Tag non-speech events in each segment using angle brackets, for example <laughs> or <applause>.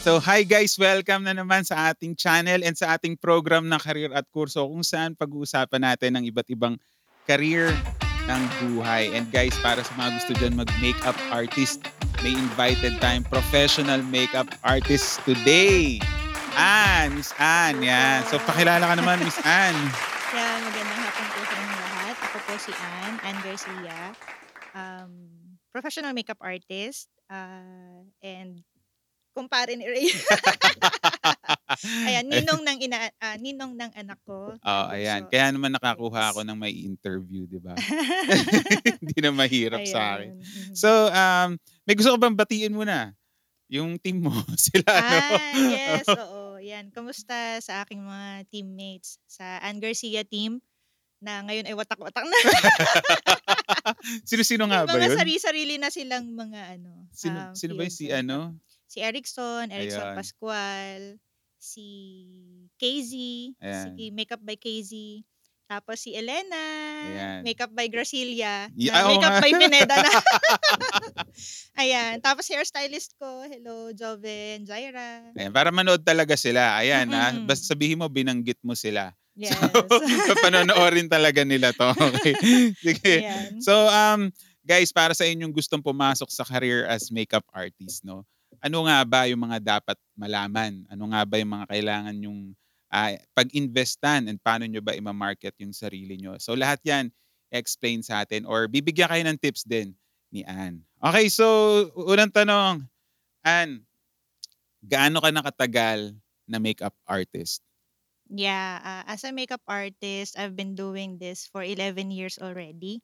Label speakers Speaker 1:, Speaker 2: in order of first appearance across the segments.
Speaker 1: So hi guys, welcome na naman sa ating channel and sa ating program na Career at Kurso kung saan pag-uusapan natin ng iba't ibang career ng buhay. And guys, para sa mga gusto dyan mag-makeup artist, may invited tayong professional makeup artist today. Ann, Miss Ann, yan. So pakilala ka naman, Miss Ann. <laughs>
Speaker 2: Yan, magandang hapon po sa inyong lahat. Ako po si Ann, Ann Garcia. Um, professional makeup artist. Uh, and kumpare ni Ray. <laughs> ayan, ninong ng ina ah, ninong ng anak ko.
Speaker 1: Oh, ayan. Kaya naman nakakuha ako ng may interview, di ba? <laughs> <laughs> Hindi na mahirap sa akin.
Speaker 2: Ayan, mhm.
Speaker 1: So, um, may gusto ko bang batiin muna? Yung team mo, sila ano?
Speaker 2: ah, yes, oo. Yan. Kamusta sa aking mga teammates sa Ann Garcia team na ngayon ay watak-watak na.
Speaker 1: Sino-sino nga ba
Speaker 2: mga
Speaker 1: yun?
Speaker 2: sarili-sarili na silang mga ano.
Speaker 1: Sino,
Speaker 2: um,
Speaker 1: sino ba yun?
Speaker 2: fields
Speaker 1: Si ano?
Speaker 2: Si Erickson, Erickson
Speaker 1: Ayan.
Speaker 2: Pascual, si KZ,
Speaker 1: Ayan.
Speaker 2: si Makeup by KZ, tapos si Elena,
Speaker 1: Ayan.
Speaker 2: Makeup by Gracilia,
Speaker 1: Y-
Speaker 2: na
Speaker 1: ah, oo
Speaker 2: Makeup
Speaker 1: nga.
Speaker 2: by Pineda na. <laughs> Ayan, tapos hairstylist ko, hello, Joven, Jaira.
Speaker 1: Ayan, para manood talaga sila. Ayan, ah,
Speaker 2: Mm-mm.
Speaker 1: basta sabihin mo, binanggit mo sila. <laughs>
Speaker 2: Yes. <laughs>
Speaker 1: So, papanonoorin talaga nila to. Okay. Sige.
Speaker 2: Ayan.
Speaker 1: So, um, guys, para sa inyong gustong pumasok sa career as makeup artist, no? Ano nga ba yung mga dapat malaman? Ano nga ba yung mga kailangan yung ah, pag-investan and paano nyo ba ima-market yung sarili nyo? So, lahat yan explain sa atin or bibigyan kayo ng tips din ni Ann. Okay, so unang tanong, Ann, gaano ka nakatagal na makeup artist?
Speaker 2: Yeah, uh, as a makeup artist, I've been doing this for 11 years already.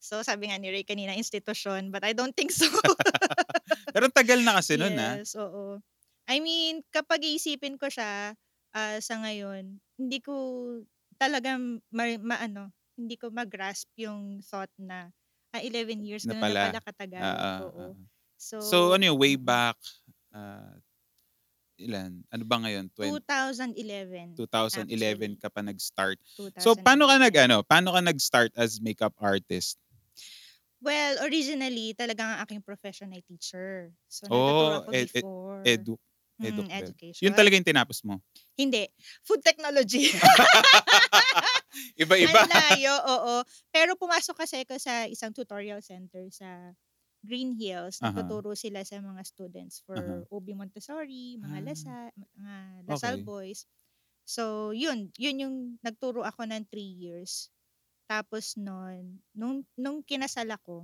Speaker 2: So sabi nga ni Ray kanina, institution, but I don't think so. <laughs>
Speaker 1: Pero tagal na kasi nun, ah.
Speaker 2: Yes, oo. I mean, kapag iisipin ko siya ah, sa ngayon, hindi ko talaga ma, maano, hindi ko mag-grasp yung thought na ah, 11 years
Speaker 1: Na pala.
Speaker 2: na pala katagal.
Speaker 1: Ah, ah,
Speaker 2: oo.
Speaker 1: ah.
Speaker 2: So,
Speaker 1: So, ano yung way
Speaker 2: mm,
Speaker 1: back? ah, ilan? Ano ba ngayon? 20,
Speaker 2: 2011.
Speaker 1: 2011
Speaker 2: actually.
Speaker 1: ka pa nag-start. So, paano ka
Speaker 2: 2011.
Speaker 1: nag, ano, paano ka nag-start as makeup artist?
Speaker 2: Well, originally, talagang ang aking profession ay teacher. So, nagtuturo
Speaker 1: Oh,
Speaker 2: ako
Speaker 1: ed, ed,
Speaker 2: before.
Speaker 1: edu,
Speaker 2: Mm, education.
Speaker 1: Yun talaga yung tinapos mo?
Speaker 2: Hindi. Food technology. <laughs>
Speaker 1: Iba-iba.
Speaker 2: Ang layo, oo. Pero pumasok kasi ako sa isang tutorial center sa Green Hills.
Speaker 1: Aha.
Speaker 2: Nagtuturo sila sa mga students for
Speaker 1: Aha.
Speaker 2: OB Montessori, mga
Speaker 1: Ah.
Speaker 2: Lasa, mga Lasal
Speaker 1: Okay.
Speaker 2: Boys. So, yun. Yun yung nagturo ako ng three years. Tapos nun, nung, nung kinasal ako,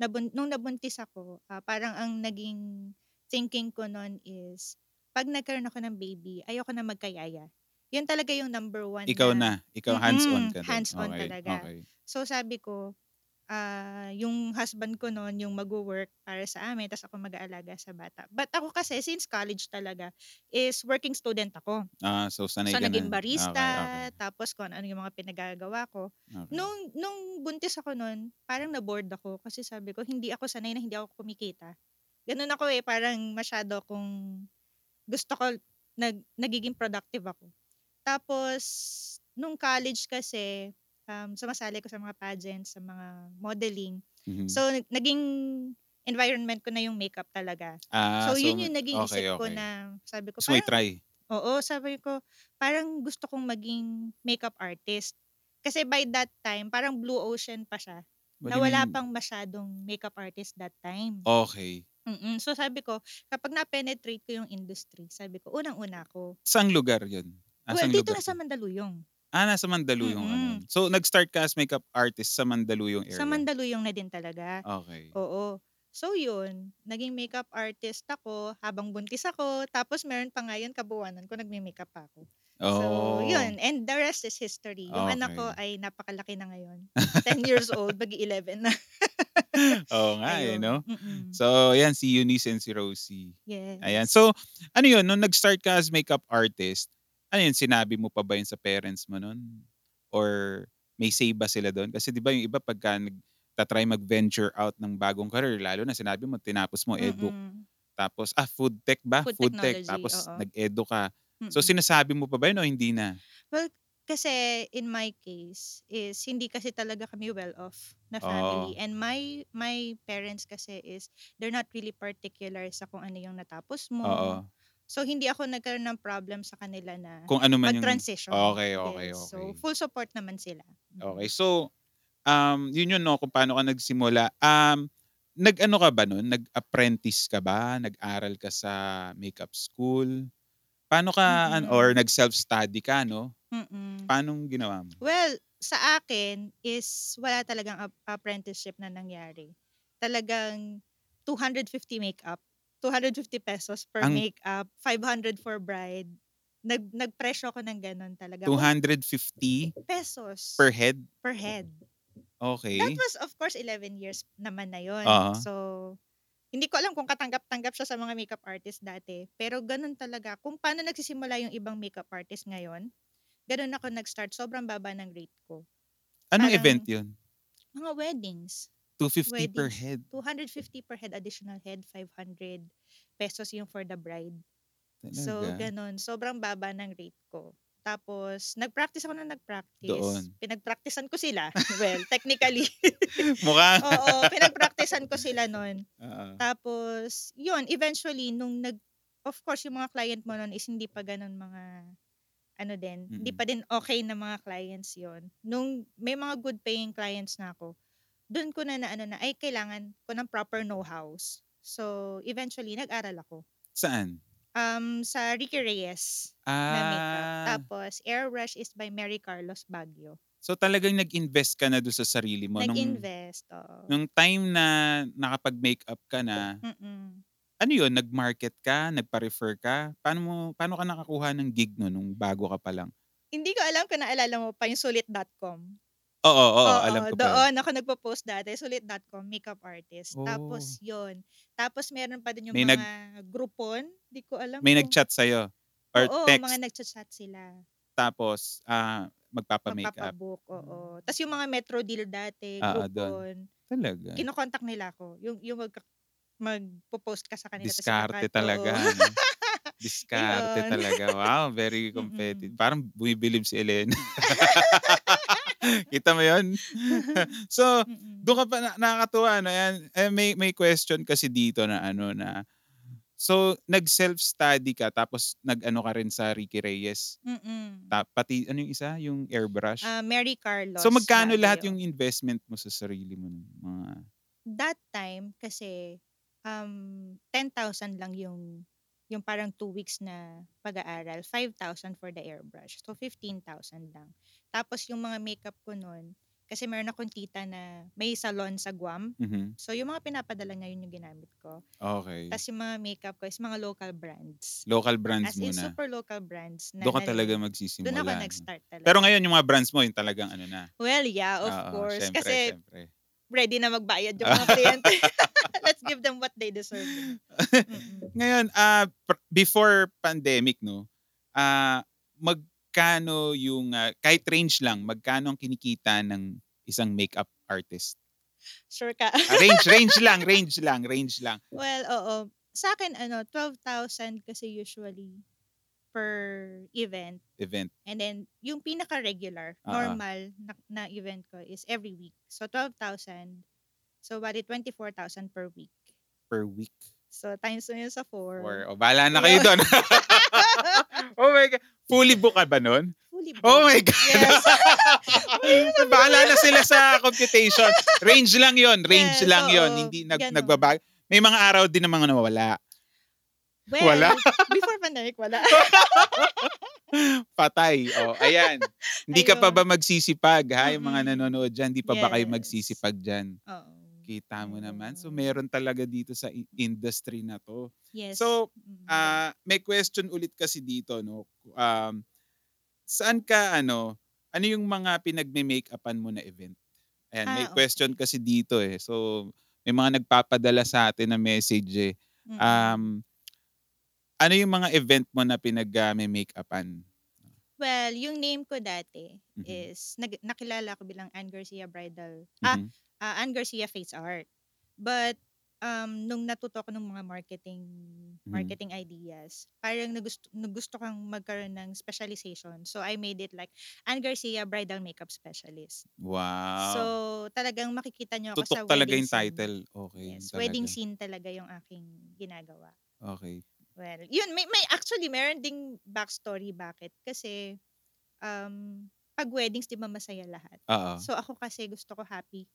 Speaker 2: nabun, nung nabuntis ako, ah, parang ang naging thinking ko nun is, pag nagkaroon ako ng baby, ayoko na magkayaya. Yun talaga yung number one
Speaker 1: Ikaw
Speaker 2: na
Speaker 1: na. Ikaw hands-on ka
Speaker 2: hands-on
Speaker 1: okay.
Speaker 2: talaga.
Speaker 1: Okay.
Speaker 2: So sabi ko, ah yung husband ko noon, yung mag-work para sa amin, tapos ako mag-aalaga sa bata. But ako kasi, since college talaga, is working student ako.
Speaker 1: Ah, so sanay
Speaker 2: So
Speaker 1: ka
Speaker 2: naging
Speaker 1: na.
Speaker 2: barista,
Speaker 1: Okay, okay.
Speaker 2: tapos kung ano yung mga pinagagawa ko.
Speaker 1: okay.
Speaker 2: Nung, nung buntis ako noon, parang na-bored ako kasi sabi ko, hindi ako sanay na hindi ako kumikita. Ganun ako eh, parang masyado kung gusto ko, nag, nagiging productive ako. Tapos, nung college kasi, um, sumasali ko sa mga pageants, sa mga modeling.
Speaker 1: Mhm.
Speaker 2: So, nag- naging environment ko na yung makeup talaga.
Speaker 1: ah,
Speaker 2: So, yun yung naging
Speaker 1: okay,
Speaker 2: isip ko
Speaker 1: okay.
Speaker 2: na, sabi ko,
Speaker 1: mo
Speaker 2: parang,
Speaker 1: i-try?
Speaker 2: oo, sabi ko, parang gusto kong maging makeup artist. Kasi by that time, parang blue ocean pa siya.
Speaker 1: What
Speaker 2: Na wala
Speaker 1: mean?
Speaker 2: pang masyadong makeup artist that time.
Speaker 1: Okay.
Speaker 2: Mm-mm. So sabi ko, kapag na-penetrate ko yung industry, sabi ko, unang-una ko.
Speaker 1: Saang lugar yun?
Speaker 2: Well,
Speaker 1: Asang
Speaker 2: dito
Speaker 1: lugar?
Speaker 2: na sa Mandaluyong.
Speaker 1: Ah, nasa Mandaluyong. Ano.
Speaker 2: Mm-mm.
Speaker 1: So, nag-start ka as makeup artist sa Mandaluyong area?
Speaker 2: Sa Mandaluyong na din talaga.
Speaker 1: Okay.
Speaker 2: Oo. So yun, naging makeup artist ako habang buntis ako. Tapos meron pa nga yun, kabuwanan ko, nagme-makeup pa ako.
Speaker 1: Oh.
Speaker 2: So yun, and the rest is history. Yung anak ko
Speaker 1: Okay.
Speaker 2: ay napakalaki na ngayon. <laughs> 10 years old, bagi 11 na. <laughs>
Speaker 1: Oo nga eh,
Speaker 2: Ayun.
Speaker 1: no?
Speaker 2: Mm-mm.
Speaker 1: So, yan, si Eunice and si Rosie.
Speaker 2: Yes.
Speaker 1: Ayan. So, ano yun, nung nag-start ka as makeup artist, ano yun, sinabi mo pa ba yun sa parents mo nun? Or may say ba sila doon? Kasi di ba yung iba pagka nagtatry mag-venture out ng bagong career, lalo na sinabi mo, tinapos mo edu.
Speaker 2: Mm-mm.
Speaker 1: Tapos, ah, food tech ba?
Speaker 2: Food
Speaker 1: tech.
Speaker 2: technology,
Speaker 1: Tapos,
Speaker 2: oo.
Speaker 1: nag-edu ka. So,
Speaker 2: Mm-mm.
Speaker 1: sinasabi mo pa ba yun o hindi na?
Speaker 2: Well, kasi in my case is hindi kasi talaga kami well off na family and my my parents kasi is they're not really particular sa kung ano yung natapos mo
Speaker 1: Oo.
Speaker 2: So, hindi ako nagkaroon ng problem sa kanila na
Speaker 1: Kung ano man yung
Speaker 2: mag-transition.
Speaker 1: Okay, okay,
Speaker 2: Yes. So,
Speaker 1: okay.
Speaker 2: full support naman sila. Mm.
Speaker 1: Okay. So, um, yun yun, no, kung paano ka nagsimula. Um, nag-ano ka ba nun? Nag-apprentice ka ba? Nag-aral ka sa makeup school? Paano ka, an-
Speaker 2: Mm-mm.
Speaker 1: or nag-self-study ka, no?
Speaker 2: Mm-mm.
Speaker 1: Paano ginawa mo?
Speaker 2: Well, sa akin is wala talagang ap- apprenticeship na nangyari. Talagang 250 makeup, 250 pesos per
Speaker 1: Ang-
Speaker 2: makeup, 500 for bride. Nag nagpresyo ako ng ganun talaga. Kung
Speaker 1: 250
Speaker 2: pesos
Speaker 1: per head?
Speaker 2: per head.
Speaker 1: Okay.
Speaker 2: That was of course 11 years naman na 'yon.
Speaker 1: Oo.
Speaker 2: So hindi ko alam kung katanggap-tanggap siya sa mga makeup artist dati, pero ganun talaga. Kung paano nagsisimula yung ibang makeup artist ngayon, ganun ako nag-start. Sobrang baba ng rate ko.
Speaker 1: Anong
Speaker 2: parang-
Speaker 1: event yun?
Speaker 2: Mga weddings.
Speaker 1: 250 per
Speaker 2: Weddings.
Speaker 1: head.
Speaker 2: 250 per head, additional head, 500 pesos yung for the bride. So,
Speaker 1: Talaga?
Speaker 2: ganun. Sobrang baba ng rate ko. Tapos, nag-practice ako na nag-practice.
Speaker 1: Doon.
Speaker 2: Pinag-practicean ko sila. <laughs> <laughs> well, technically. <laughs>
Speaker 1: Mukha.
Speaker 2: Oo, pinag-practicean ko sila nun.
Speaker 1: Oo.
Speaker 2: Tapos, yun, eventually, nung nag, of course, yung mga client mo nun is hindi pa ganun mga, ano din, hindi
Speaker 1: Mm-mm.
Speaker 2: pa din okay na mga clients yon Nung may mga good paying clients na ako, doon ko na na, ano na, ay, kailangan ko ng proper know-hows. So, eventually, nag-aral ako.
Speaker 1: Saan?
Speaker 2: Um, sa Ricky Reyes na makeup.
Speaker 1: Ah,
Speaker 2: Tapos, Airbrush is by Mary Carlos Baguio.
Speaker 1: so talagang nag-invest ka na doon sa sarili mo.
Speaker 2: Nag-invest. oo.
Speaker 1: nung time na nakapag-makeup ka na,
Speaker 2: Mm-mm.
Speaker 1: ano yun, nag-market ka, nagpa-refer ka? Paano mo, paano ka nakakuha ng gig no nung bago ka pa lang?
Speaker 2: Hindi ko alam kung naalala mo pa yung sulit.com.
Speaker 1: Oo, oo,
Speaker 2: Oo,
Speaker 1: alam ko pa.
Speaker 2: doon ako nagpo-post dati, sulit.com, makeup artist.
Speaker 1: Oh.
Speaker 2: Tapos yon Tapos meron pa din yung
Speaker 1: May
Speaker 2: mga
Speaker 1: nag-
Speaker 2: grupon. Di ko alam
Speaker 1: May
Speaker 2: kung-
Speaker 1: nag-chat sa'yo? Or
Speaker 2: Oo,
Speaker 1: text,
Speaker 2: mga nagchat-chat sila.
Speaker 1: tapos ah magpapa-makeup?
Speaker 2: Magpapabook, oo. Tapos yung mga Metro Deal dati,
Speaker 1: Ah, ah, doon.
Speaker 2: grupon.
Speaker 1: Talaga?
Speaker 2: Kinokontak nila ako. Yung, yung mag, magpo-post ka sa kanila.
Speaker 1: Diskarte talaga.
Speaker 2: oo.
Speaker 1: ano? Diskarte <laughs> talaga. Wow, very <laughs> competitive. Parang bumibilib si Elena. <laughs> <laughs> Kita mo yun? <laughs> so, doon ka pa na, nakakatuwa no yan eh, may may question kasi dito na ano na so nag self study ka tapos nag-ano ka rin sa Ricky Reyes
Speaker 2: Mm-mm.
Speaker 1: ta, pati ano yung isa yung airbrush
Speaker 2: Ah, Mary Carlos.
Speaker 1: so magkano lahat yung investment mo sa sarili mo mga
Speaker 2: that time kasi um 10,000 lang yung yung parang two weeks na pag-aaral, 5,000 for the airbrush. So 15,000 lang. Tapos yung mga makeup ko noon, kasi meron akong tita na may salon sa Guam.
Speaker 1: Mhm.
Speaker 2: So yung mga pinapadala niya yun yung ginamit ko.
Speaker 1: okay
Speaker 2: Tapos yung mga makeup ko is mga local brands.
Speaker 1: local brands
Speaker 2: As in
Speaker 1: muna
Speaker 2: super local brands. Na,
Speaker 1: doon ka talaga magsisimula
Speaker 2: Doon ako nag-start talaga.
Speaker 1: pero ngayon yung mga brands mo yung talagang ano na
Speaker 2: well, yeah, of
Speaker 1: Oo,
Speaker 2: course.
Speaker 1: syempre,
Speaker 2: kasi
Speaker 1: syempre.
Speaker 2: Ready na magbayad yung mga <laughs> kliyente. <laughs> Let's give them what they deserve.
Speaker 1: Ngayon, pr- before pandemic, no, ah magkano yung, ah, kahit range lang, magkano ang kinikita ng isang makeup artist?
Speaker 2: Sure ka?
Speaker 1: Range, range lang, range lang, range lang. <laughs>
Speaker 2: well, oo. Sa akin, ano, 12,000 kasi usually per event.
Speaker 1: Event.
Speaker 2: And then, yung pinaka-regular,
Speaker 1: ah.
Speaker 2: normal na, na event ko is every week. So, 12,000. So, bali 24,000 per week.
Speaker 1: per week.
Speaker 2: So, times mo yun sa 4.
Speaker 1: Or, oh, bahala na kayo doon. <laughs> oh my God. Fully book ka ba nun?
Speaker 2: Fully
Speaker 1: Oh
Speaker 2: booked.
Speaker 1: my God.
Speaker 2: Yes. <laughs>
Speaker 1: bahala na sila sa computation. Range lang yon range
Speaker 2: Yes,
Speaker 1: lang yon
Speaker 2: oo.
Speaker 1: Hindi nag,
Speaker 2: Ganon.
Speaker 1: nagbabag. May mga araw din na mga nawala.
Speaker 2: Well,
Speaker 1: Wala?
Speaker 2: before pandemic, wala. <laughs>
Speaker 1: Patay. Oh, ayan. Hindi ka pa ba magsisipag, ha? Yung mga nanonood dyan, hindi pa ba kayo
Speaker 2: Yes.
Speaker 1: magsisipag dyan?
Speaker 2: Oo.
Speaker 1: Kita mo naman. So,
Speaker 2: Mm.
Speaker 1: meron talaga dito sa industry na to.
Speaker 2: Yes.
Speaker 1: So, ah may question ulit kasi dito, no? Um, saan ka, ano, ano yung mga pinagme-make-upan mo na event? Ayan, may
Speaker 2: Ah,
Speaker 1: question
Speaker 2: okay.
Speaker 1: kasi dito eh. So, may mga nagpapadala sa atin na message eh. Um, ano yung mga event mo na pinag-make-upan?
Speaker 2: Well, yung name ko dati
Speaker 1: Mhm.
Speaker 2: is nag, nakilala ko bilang Ann Garcia Bridal. Ah,
Speaker 1: Mhm.
Speaker 2: ah, Ann Garcia Face Art. But um nung natuto ko ng mga marketing
Speaker 1: Mhm.
Speaker 2: marketing ideas, parang nagusto, nagusto kang magkaroon ng specialization. So I made it like Ann Garcia Bridal Makeup Specialist.
Speaker 1: Wow.
Speaker 2: So talagang makikita niyo ako sa
Speaker 1: Tutok talaga
Speaker 2: wedding
Speaker 1: yung
Speaker 2: scene.
Speaker 1: title. Okay. yun
Speaker 2: Yes,
Speaker 1: talaga.
Speaker 2: wedding scene talaga yung aking ginagawa.
Speaker 1: Okay.
Speaker 2: Well, yun, may, may actually, meron ding backstory bakit. Kasi, um, pag weddings, di ba masaya lahat?
Speaker 1: Oo.
Speaker 2: So, ako kasi gusto ko happy.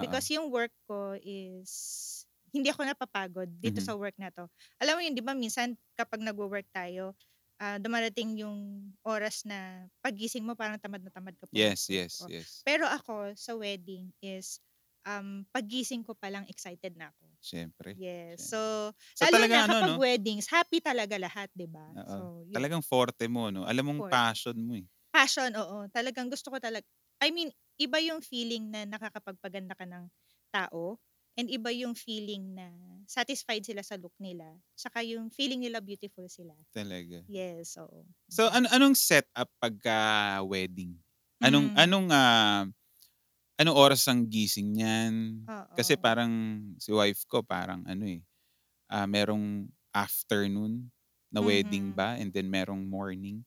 Speaker 2: Because yung work ko is, hindi ako napapagod dito
Speaker 1: Mhm.
Speaker 2: sa work na to. Alam mo yun, di ba, minsan kapag nagwo-work tayo, ah, dumarating yung oras na pagising mo, parang tamad na tamad ka po.
Speaker 1: Yes, yes,
Speaker 2: Oo.
Speaker 1: yes.
Speaker 2: Pero ako, sa wedding is, um, pagising ko palang excited na ako.
Speaker 1: Siyempre.
Speaker 2: Yes.
Speaker 1: Siyempre.
Speaker 2: So,
Speaker 1: So,
Speaker 2: lalo
Speaker 1: talagang
Speaker 2: na
Speaker 1: ano,
Speaker 2: kapag
Speaker 1: no?
Speaker 2: weddings, happy talaga lahat, di ba? So, yun.
Speaker 1: Talagang forte mo, no? Alam mong
Speaker 2: Forte.
Speaker 1: passion mo eh.
Speaker 2: passion, oo. Talagang gusto ko talaga. I mean, iba yung feeling na nakakapagpaganda ka ng tao and iba yung feeling na satisfied sila sa look nila. Saka yung feeling nila beautiful sila.
Speaker 1: Talaga.
Speaker 2: Yes, oo.
Speaker 1: So, ano anong setup pagka wedding? Anong,
Speaker 2: Mm.
Speaker 1: anong, ah, anong oras ang gising niyan? Kasi
Speaker 2: Oo.
Speaker 1: parang si wife ko parang ano eh, ah, merong afternoon na wedding
Speaker 2: Mhm.
Speaker 1: ba and then merong morning.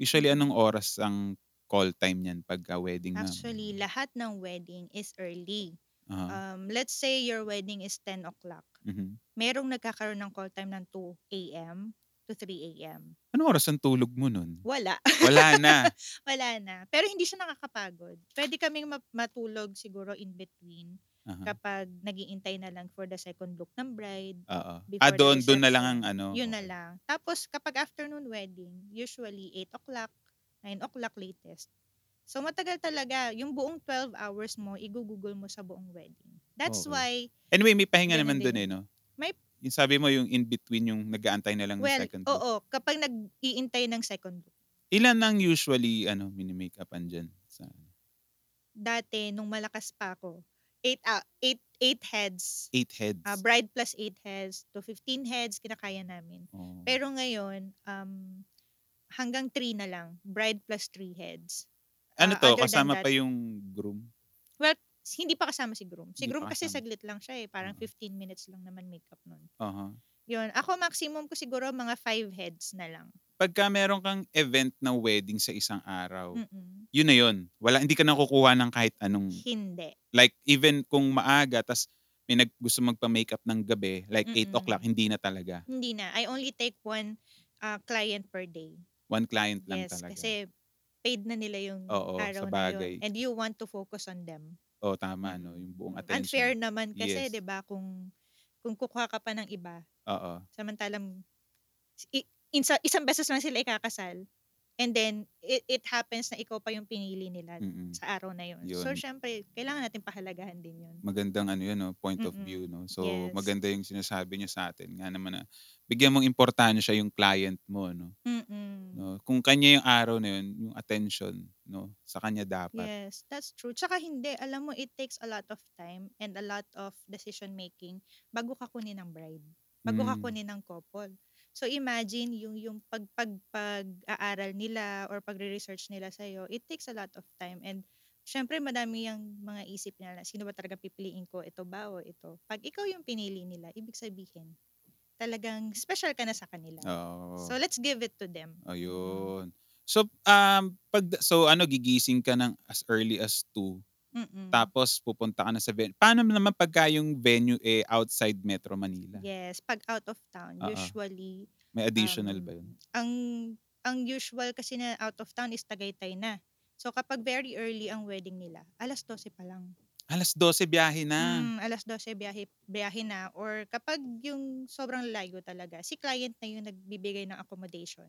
Speaker 1: Usually anong oras ang call time niyan pagka wedding na?
Speaker 2: Actually, lahat ng wedding is early.
Speaker 1: Aha.
Speaker 2: Um, let's say your wedding is 10 o'clock.
Speaker 1: Mhm.
Speaker 2: Merong nagkakaroon ng call time ng 2 a.m. to 3 a.m.
Speaker 1: Anong oras ang tulog mo nun?
Speaker 2: Wala.
Speaker 1: Wala na. <laughs>
Speaker 2: Wala na. Pero hindi siya nakakapagod. Pwede kaming ma- matulog siguro in between
Speaker 1: Aha.
Speaker 2: kapag nagiintay na lang for the second look ng bride.
Speaker 1: Oo.
Speaker 2: before
Speaker 1: Ah, doon, doon na lang ang ano.
Speaker 2: Yun na
Speaker 1: oo.
Speaker 2: lang. Tapos kapag afternoon wedding, usually 8 o'clock, 9 o'clock latest. So matagal talaga. Yung buong 12 hours mo, igugugol mo sa buong wedding. That's
Speaker 1: Okay.
Speaker 2: why,
Speaker 1: Anyway, may pahinga naman doon
Speaker 2: din.
Speaker 1: eh, no?
Speaker 2: May-
Speaker 1: Yung sabi mo yung in between yung nag-aantay na lang ng
Speaker 2: well,
Speaker 1: second look.
Speaker 2: oo, kapag nag-iintay ng second look.
Speaker 1: Ilan ang usually ano mini-makeupan diyan sa
Speaker 2: Dati, nung malakas pa ako, 8, ah, 8, 8 heads.
Speaker 1: eight heads?
Speaker 2: Ah, bride plus 8 heads to 15 heads, kinakaya namin.
Speaker 1: Oh.
Speaker 2: Pero ngayon, um, hanggang 3 na lang. Bride plus 3 heads.
Speaker 1: ano
Speaker 2: ah,
Speaker 1: to, kasama
Speaker 2: that-
Speaker 1: pa yung groom?
Speaker 2: Hindi pa kasama si groom. Si groom kasi
Speaker 1: kasama.
Speaker 2: saglit lang siya eh. Parang
Speaker 1: Oo.
Speaker 2: 15 minutes lang naman makeup nun.
Speaker 1: Aha.
Speaker 2: Yun. Ako maximum ko siguro mga 5 heads na lang.
Speaker 1: Pagka meron kang event na wedding sa isang araw,
Speaker 2: Mm-mm.
Speaker 1: yun na yun. Wala, hindi ka nakukuha ng kahit anong,
Speaker 2: Hindi.
Speaker 1: like even kung maaga, tas may nag, gusto magpa-makeup ng gabi, like 8
Speaker 2: Mm-mm.
Speaker 1: o'clock, hindi na talaga.
Speaker 2: Hindi na. I only take one ah, client per day.
Speaker 1: One client lang
Speaker 2: yes.
Speaker 1: talaga.
Speaker 2: Kasi paid na nila yung
Speaker 1: Oo,
Speaker 2: araw
Speaker 1: sa
Speaker 2: na
Speaker 1: bagay.
Speaker 2: yun. And you want to focus on them.
Speaker 1: Oh, tama, no? Yung buong attention.
Speaker 2: Unfair naman kasi,
Speaker 1: Yes.
Speaker 2: 'di ba, kung kung kukuha ka pa ng iba,
Speaker 1: Oo.
Speaker 2: samantalang i- isa, isang beses lang sila ikakasal. And then it, it happens na ikaw pa yung pinili nila
Speaker 1: Mm-mm.
Speaker 2: sa araw na yun.
Speaker 1: Yun.
Speaker 2: So syempre, kailangan natin pahalagahan din yun.
Speaker 1: magandang ano yun, no? point of
Speaker 2: Mm-mm.
Speaker 1: view. No? So,
Speaker 2: Yes.
Speaker 1: maganda yung sinasabi niya sa atin. Nga naman na, bigyan mong importansya yung client mo. No?
Speaker 2: Mm-mm.
Speaker 1: No? Kung kanya yung araw na yun, yung attention, no? sa kanya dapat.
Speaker 2: Yes, that's true. Tsaka hindi, alam mo, it takes a lot of time and a lot of decision making bago ka kunin ng bride. Bago ka
Speaker 1: Mm.
Speaker 2: kunin ng couple. So imagine yung yung pag pag pag-aaral nila or pagre-research nila sa it takes a lot of time and syempre madami yung mga isip nila, sino ba talaga pipiliin ko, ito ba o ito. Pag ikaw yung pinili nila, ibig sabihin, talagang special ka na sa kanila.
Speaker 1: Oo.
Speaker 2: So let's give it to them.
Speaker 1: Ayun. So, um, pag, so ano, gigising ka ng as early as 2,
Speaker 2: Mm-mm.
Speaker 1: tapos pupunta ka na sa venue. Paano naman pagka yung venue eh outside Metro Manila?
Speaker 2: Yes, pag out of town,
Speaker 1: Oo.
Speaker 2: usually
Speaker 1: May additional
Speaker 2: um,
Speaker 1: ba yun?
Speaker 2: ang ang usual kasi na out of town is Tagaytay na. So kapag very early ang wedding nila, alas 12 pa lang.
Speaker 1: Alas 12 biyahe na.
Speaker 2: Mm, alas 12 biyahe, biyahe na. Or kapag yung sobrang layo talaga, si client na yung nagbibigay ng accommodation.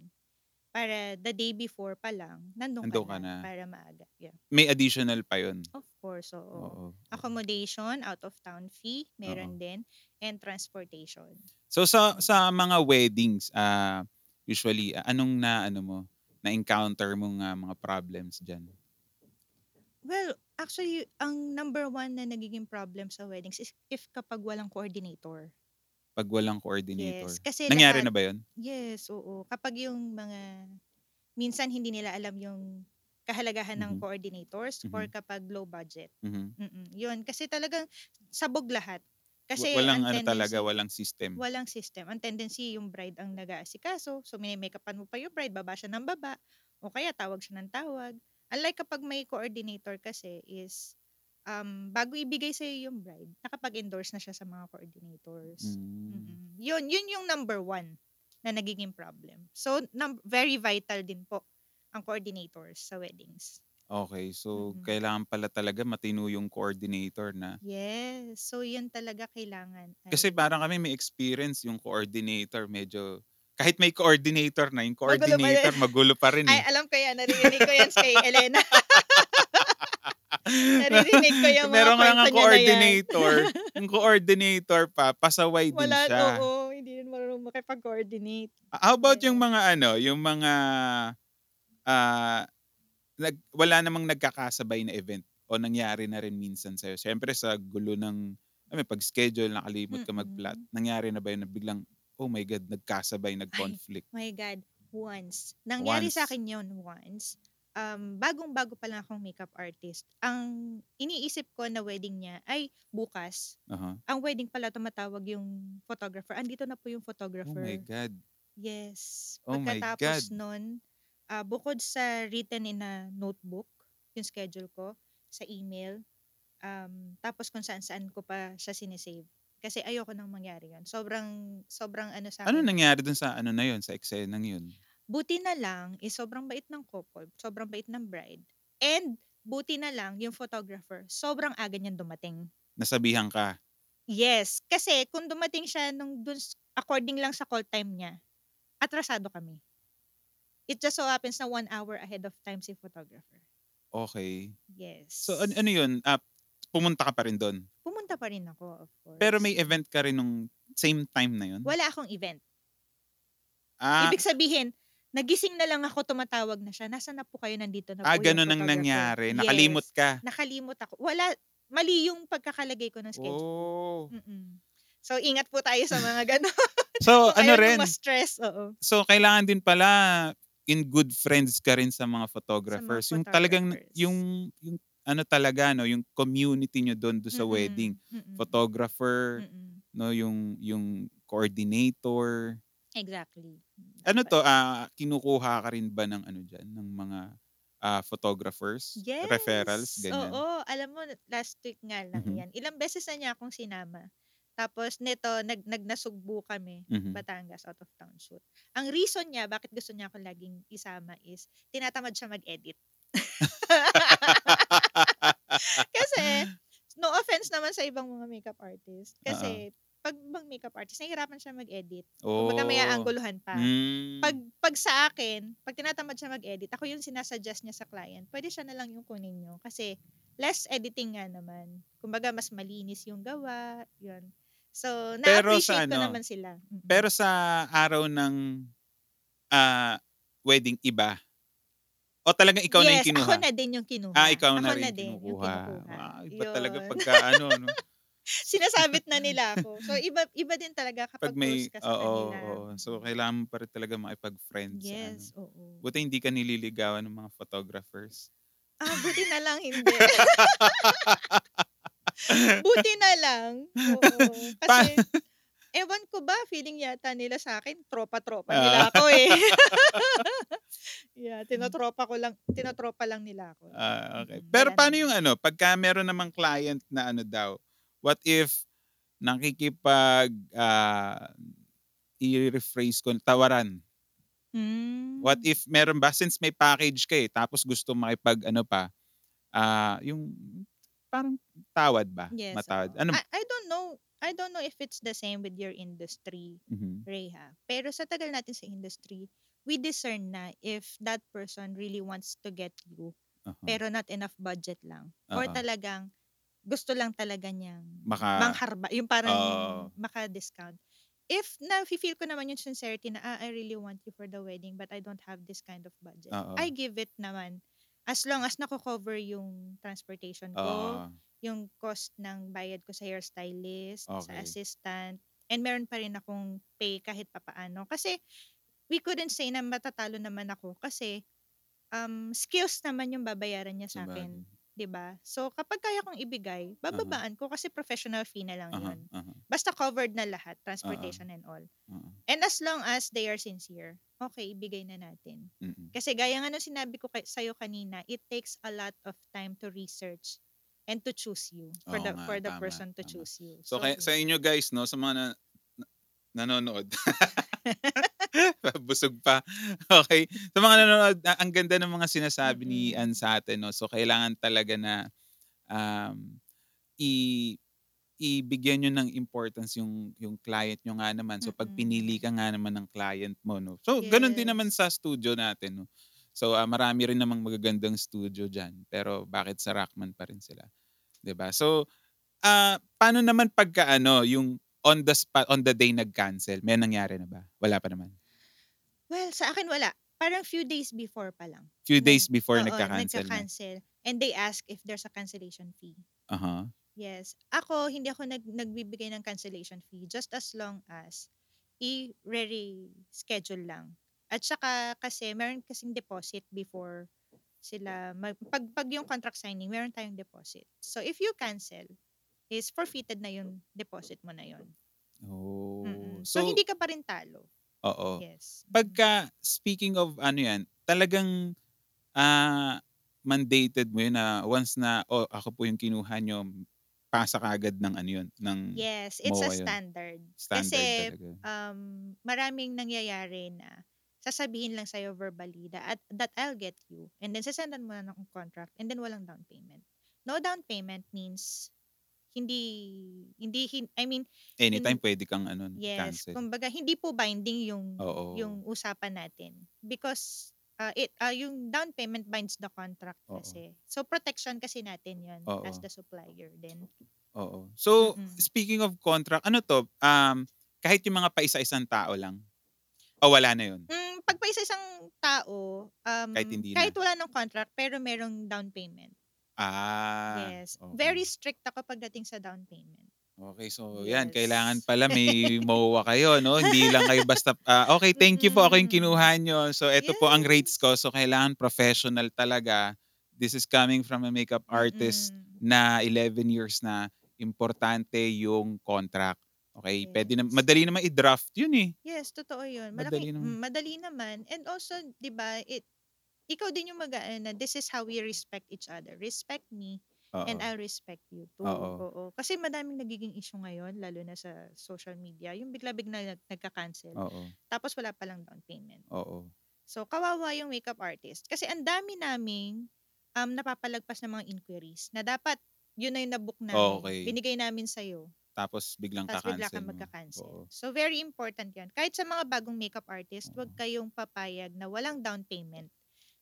Speaker 2: Para the day before pa lang, nandun,
Speaker 1: Nandun
Speaker 2: ka,
Speaker 1: ka na.
Speaker 2: na, para maaga. Yeah.
Speaker 1: May additional pa yun.
Speaker 2: Of course, oo.
Speaker 1: Oo.
Speaker 2: Accommodation, out of town fee, meron din, and transportation.
Speaker 1: So sa sa mga weddings, ah usually ah, anong na ano mo na encounter mong ah, mga problems diyan?
Speaker 2: Well, actually, ang number one na nagiging problem sa weddings is if kapag walang coordinator.
Speaker 1: Pag walang coordinator.
Speaker 2: Yes, kasi
Speaker 1: Nangyari
Speaker 2: lahat,
Speaker 1: na ba 'yon?
Speaker 2: Yes, oo. Kapag yung mga, minsan hindi nila alam yung kahalagahan ng
Speaker 1: Mhm.
Speaker 2: coordinators or
Speaker 1: Mhm.
Speaker 2: kapag low budget.
Speaker 1: Mhm.
Speaker 2: Mm-mm. Yun, kasi talagang sabog lahat. Kasi
Speaker 1: Wa- walang
Speaker 2: ang
Speaker 1: ano talaga, walang system.
Speaker 2: Walang system. Ang tendency, yung bride ang nag-aasikaso. So, mini-makeupan mo pa yung bride, baba siya ng baba. O kaya, tawag siya ng tawag. Unlike kapag may coordinator kasi is, um, bago ibigay sa'yo yung bride, nakapag-endorse na siya sa mga coordinators.
Speaker 1: Mm.
Speaker 2: Mm-mm. Yun, yun yung number one. na nagiging problem. So, num- very vital din po ang coordinators sa weddings.
Speaker 1: Okay, so
Speaker 2: Mm.
Speaker 1: kailangan pala talaga matino yung coordinator na
Speaker 2: Yes. So, yun talaga kailangan.
Speaker 1: kasi parang kami may experience yung coordinator medyo kahit may coordinator na yung
Speaker 2: Magulo pa rin.
Speaker 1: coordinator magulo pa rin
Speaker 2: Ay,
Speaker 1: eh.
Speaker 2: alam ko yan. Naririnig ko yan kay Elena. <laughs> Naririnig ko yung mga
Speaker 1: Meron nga
Speaker 2: yan.
Speaker 1: coordinator. yung coordinator pa, pasaway din
Speaker 2: Wala,
Speaker 1: siya.
Speaker 2: oo. Hindi rin marunong makipag-coordinate.
Speaker 1: How about yung mga ano, yung mga ah nag, wala namang nagkakasabay na event o nangyari na rin minsan sa'yo. Siyempre sa gulo ng ay, pag-schedule, nakalimot ka mag-plot. Nangyari na ba yun na biglang, oh my God, nagkasabay, nag-conflict?
Speaker 2: My God, once. Nangyari sa
Speaker 1: Once.
Speaker 2: akin yun once. Um, bagong-bago pa lang akong makeup artist. Ang iniisip ko na wedding niya ay bukas.
Speaker 1: Aha.
Speaker 2: Ang wedding pala tumatawag yung photographer. Andito na po yung
Speaker 1: Oh
Speaker 2: photographer.
Speaker 1: my God.
Speaker 2: Yes.
Speaker 1: Oh my
Speaker 2: Pagkatapos
Speaker 1: God.
Speaker 2: nun, ah, bukod sa written in a notebook, yung schedule ko, sa email, um, tapos kung saan-saan ko pa siya sinisave. Kasi ayoko nang mangyari yun. Sobrang, sobrang ano sa
Speaker 1: Ano
Speaker 2: akin.
Speaker 1: nangyari dun sa ano na yun, sa eksenang yun?
Speaker 2: Buti na lang, is sobrang bait ng couple, sobrang bait ng bride. And, buti na lang, yung photographer, sobrang aga niyan dumating.
Speaker 1: Nasabihan ka.
Speaker 2: Yes, kasi kung dumating siya nung dun, according lang sa call time niya, atrasado kami. It just so happens na one hour ahead of time si photographer.
Speaker 1: Okay.
Speaker 2: Yes.
Speaker 1: So an- ano yun, ah, pumunta ka pa rin doon.
Speaker 2: Pumunta pa rin ako, of course.
Speaker 1: Pero may event ka rin nung same time na yun?
Speaker 2: Wala akong event.
Speaker 1: Ah,
Speaker 2: Ibig sabihin, nagising na lang ako, tumatawag na siya. Nasaan na po kayo? Nandito na po
Speaker 1: ah
Speaker 2: yung
Speaker 1: ganun ang
Speaker 2: photographer."
Speaker 1: nangyari. Nakalimot
Speaker 2: Yes.
Speaker 1: ka.
Speaker 2: Nakalimot ako. Wala, mali yung pagkakalagay ko ng schedule.
Speaker 1: Oh.
Speaker 2: Mm-mm. So, ingat po tayo sa mga gano'n. <laughs> <laughs>
Speaker 1: So ano rin,
Speaker 2: ma-stress, oo.
Speaker 1: so kailangan din pala in good friends ka rin sa mga photographers. yung talagang
Speaker 2: photographers.
Speaker 1: yung yung ano talaga no, yung community nyo doon do sa
Speaker 2: Mm-mm.
Speaker 1: wedding.
Speaker 2: Mm-mm.
Speaker 1: Photographer,
Speaker 2: Mm-mm.
Speaker 1: no, yung yung coordinator.
Speaker 2: Exactly.
Speaker 1: Ano to, ah kinukuha ka rin ba ng ano diyan, ng mga ah, photographers?
Speaker 2: Yes.
Speaker 1: Referrals, ganyan.
Speaker 2: Oo. Alam mo, last week nga lang
Speaker 1: Mhm.
Speaker 2: yan. Ilang beses na niya akong sinama. Tapos nito, nag, nagnasugbu kami.
Speaker 1: Mhm.
Speaker 2: Batangas, out of town shoot. Ang reason niya, bakit gusto niya ako laging isama is, tinatamad siya mag-edit. <laughs> Kasi, <laughs> no offense naman sa ibang mga makeup artist. Kasi, pag bang makeup artist, nahihirapan siya mag-edit.
Speaker 1: oh.
Speaker 2: Kumbaga may aangguluhan pa.
Speaker 1: Mm.
Speaker 2: Pag, pag sa akin, pag tinatamad siya mag-edit, ako yung sinasuggest niya sa client, pwede siya na lang yung kunin nyo. Kasi, less editing nga naman. Kumbaga, mas malinis yung gawa. Yun. So,
Speaker 1: sa
Speaker 2: na-appreciate ko
Speaker 1: ano,
Speaker 2: naman sila.
Speaker 1: Pero sa araw ng ah, wedding iba, o talagang ikaw na yung
Speaker 2: yes,
Speaker 1: kinuha?
Speaker 2: ako na din yung kinuha.
Speaker 1: Ah, ikaw na
Speaker 2: Ako
Speaker 1: rin
Speaker 2: din yung
Speaker 1: kinukuha.
Speaker 2: kinukuha.
Speaker 1: Ah, iba talaga
Speaker 2: Yun.
Speaker 1: pagka ano, no? <laughs>
Speaker 2: Sinasabit na nila ako. So, iba iba din talaga kapag
Speaker 1: Pag may,
Speaker 2: close ka sa
Speaker 1: oo,
Speaker 2: kanila.
Speaker 1: oo. So, kailangan mo pa rin talaga makipag-friends.
Speaker 2: Yes,
Speaker 1: Ano.
Speaker 2: oo.
Speaker 1: Buti hindi ka nililigawan ng mga photographers.
Speaker 2: Ah, buti na lang <laughs> hindi. <laughs> buti na lang. Oo. Kasi, ewan ko ba, feeling yata nila sa akin, tropa-tropa
Speaker 1: Ah.
Speaker 2: nila ako eh. <laughs> yeah, tinotropa ko lang, tinotropa lang nila ako.
Speaker 1: Ah, okay. Pero paano yung ano, pagka meron namang client na ano daw, what if nakikipag ah, i-rephrase ko, tawaran.
Speaker 2: Mm.
Speaker 1: What if meron ba since may package ka eh tapos gusto makipag ano pa ah yung parang tawad ba?
Speaker 2: Yes.
Speaker 1: Matawad. Ano?
Speaker 2: I, I don't know. I don't know if it's the same with your industry,
Speaker 1: Mhm.
Speaker 2: Reyha. Pero sa tagal natin sa industry, we discern na if that person really wants to get you,
Speaker 1: Aha.
Speaker 2: pero not enough budget lang. Or
Speaker 1: Oo.
Speaker 2: talagang gusto lang talaga niyang
Speaker 1: Maka
Speaker 2: mangharba, yung parang
Speaker 1: Oo.
Speaker 2: maka-discount. If na-feel ko naman yung sincerity na, ah, I really want you for the wedding but I don't have this kind of budget.
Speaker 1: Oo.
Speaker 2: I give it naman. As long as nako-cover yung transportation ko,
Speaker 1: Oo.
Speaker 2: yung cost ng bayad ko sa hairstylist, sa
Speaker 1: Okay.
Speaker 2: assistant, and meron pa rin akong pay kahit papaano. Kasi we couldn't say na matatalo naman ako kasi um, skills naman yung babayaran niya sa akin. 'Di ba? So kapag kaya kong ibigay, bababaan ko kasi professional fee na lang 'yun.
Speaker 1: aha,
Speaker 2: Basta covered na lahat, transportation and all.
Speaker 1: aha.
Speaker 2: And as long as they are sincere, okay, ibigay na natin.
Speaker 1: Mm-mm.
Speaker 2: Kasi gaya nga nung sinabi ko kay, sa'yo kanina, it takes a lot of time to research and to choose you for
Speaker 1: Oo
Speaker 2: the
Speaker 1: nga,
Speaker 2: for the
Speaker 1: tama,
Speaker 2: person to
Speaker 1: tama.
Speaker 2: choose you.
Speaker 1: So, kaya, sa inyo guys, no, sa mga na, na- nanonood, <laughs> <laughs> Busog pa. Okay. Sa mga nanonood, a ang ganda ng mga sinasabi ni
Speaker 2: Mm.
Speaker 1: Ann sa atin 'no. So, kailangan talaga na, um, i ibigyan niyo ng importance yung yung client niyo nga naman. So, 'pag pinili ka nga naman ng client mo 'no. So, gano'n din naman
Speaker 2: Yes.
Speaker 1: sa studio natin 'no. So, ah, marami rin namang magagandang studio diyan, pero bakit sa Rockman pa rin sila, 'di ba? So, ah, paano naman pagka ano, yung on the spot, on the day nag-cancel, may nangyari na ba? Wala pa naman?
Speaker 2: Well, sa akin wala. Parang few days before pa lang.
Speaker 1: Few days before
Speaker 2: oo,
Speaker 1: nagka-cancel na?
Speaker 2: nagka-cancel and they ask if there's a cancellation fee.
Speaker 1: Uh-huh.
Speaker 2: Yes. Ako, hindi ako nag nagbibigay ng cancellation fee just as long as i-re-reschedule lang. At saka kasi meron kasing deposit before sila mag 'pag 'pag yung contract signing, meron tayong deposit. So, if you cancel, is forfeited na yung deposit mo na yun.
Speaker 1: Oh.
Speaker 2: So,
Speaker 1: So
Speaker 2: hindi ka pa rin talo.
Speaker 1: Oo.
Speaker 2: Yes.
Speaker 1: Pagka speaking of ano 'yan, talagang, ah, mandated mo yun na once na, "Oh, ako po yung kinuha niyo," pasa kaagad ng ano yun, ng
Speaker 2: Yes, it's a
Speaker 1: MOA yun?
Speaker 2: standard.
Speaker 1: Standard
Speaker 2: Kasi,
Speaker 1: talaga.
Speaker 2: um, maraming nangyayari na sasabihin lang sa'yo verbally that that I'll get you and then sesendan mo na ng contract and then walang down payment. No down payment means hindi hindi hin I mean,
Speaker 1: Anytime
Speaker 2: hin
Speaker 1: puwede kang ano,
Speaker 2: Yes,
Speaker 1: cancel.
Speaker 2: kumbaga hindi po binding yung
Speaker 1: Oo.
Speaker 2: yung usapan natin because, ah, it ah, yung down payment binds the contract
Speaker 1: Oo.
Speaker 2: kasi. So, protection kasi natin yun as the supplier din.
Speaker 1: Oo. So,
Speaker 2: Mm.
Speaker 1: speaking of contract, ano 'to, um, kahit yung mga paisa-isang tao lang? O wala na yun?
Speaker 2: Hmm, 'pag paisa-isang tao, um,
Speaker 1: Kahit hindi
Speaker 2: kahit
Speaker 1: na?
Speaker 2: wala ng contract pero merong down payment.
Speaker 1: Ah,
Speaker 2: Yes. Very
Speaker 1: okey.
Speaker 2: strict ako pagdating sa down payment.
Speaker 1: Okey. So, 'yan kailangan
Speaker 2: Yes.
Speaker 1: pala may <laughs> MOA kayo 'no, hindi lang kayo basta ah, okey thank you po, ako yung kinuha niyo. So, eto po ang rates
Speaker 2: Yes.
Speaker 1: ko. So, kailangan professional talaga. This is coming from a makeup artist
Speaker 2: Mm.
Speaker 1: na 11 years na. Importante yung contract, okey? Puwede na
Speaker 2: Yes.
Speaker 1: madali naman i-draft yun, eh.
Speaker 2: Yes, totoo yun.
Speaker 1: Madali
Speaker 2: Malaki
Speaker 1: naman.
Speaker 2: hmm, madali naman and also 'di ba, it ikaw din yung mag-aano na, "This is how we respect each other. Respect me and
Speaker 1: Oo.
Speaker 2: I'll respect you too."
Speaker 1: Oo.
Speaker 2: Oo. Kasi madaming nagiging issue ngayon lalo na sa social media, yung bigla-bigla nag nagka-cancel
Speaker 1: Oo.
Speaker 2: tapos wala palang down payment.
Speaker 1: Oo.
Speaker 2: So, kawawa yung makeup artist. Kasi ang dami naming, um, napapalagpas na mga inquiries na dapat yun na yung na-book namin,
Speaker 1: Okey.
Speaker 2: binigay namin sa'yo.
Speaker 1: Tapos biglang
Speaker 2: Ta's bigla kang magka-cancel.
Speaker 1: Oo.
Speaker 2: So, very important yan. Kahit sa mga bagong makeup artist, wag
Speaker 1: Oo.
Speaker 2: kayong papayag na walang down payment.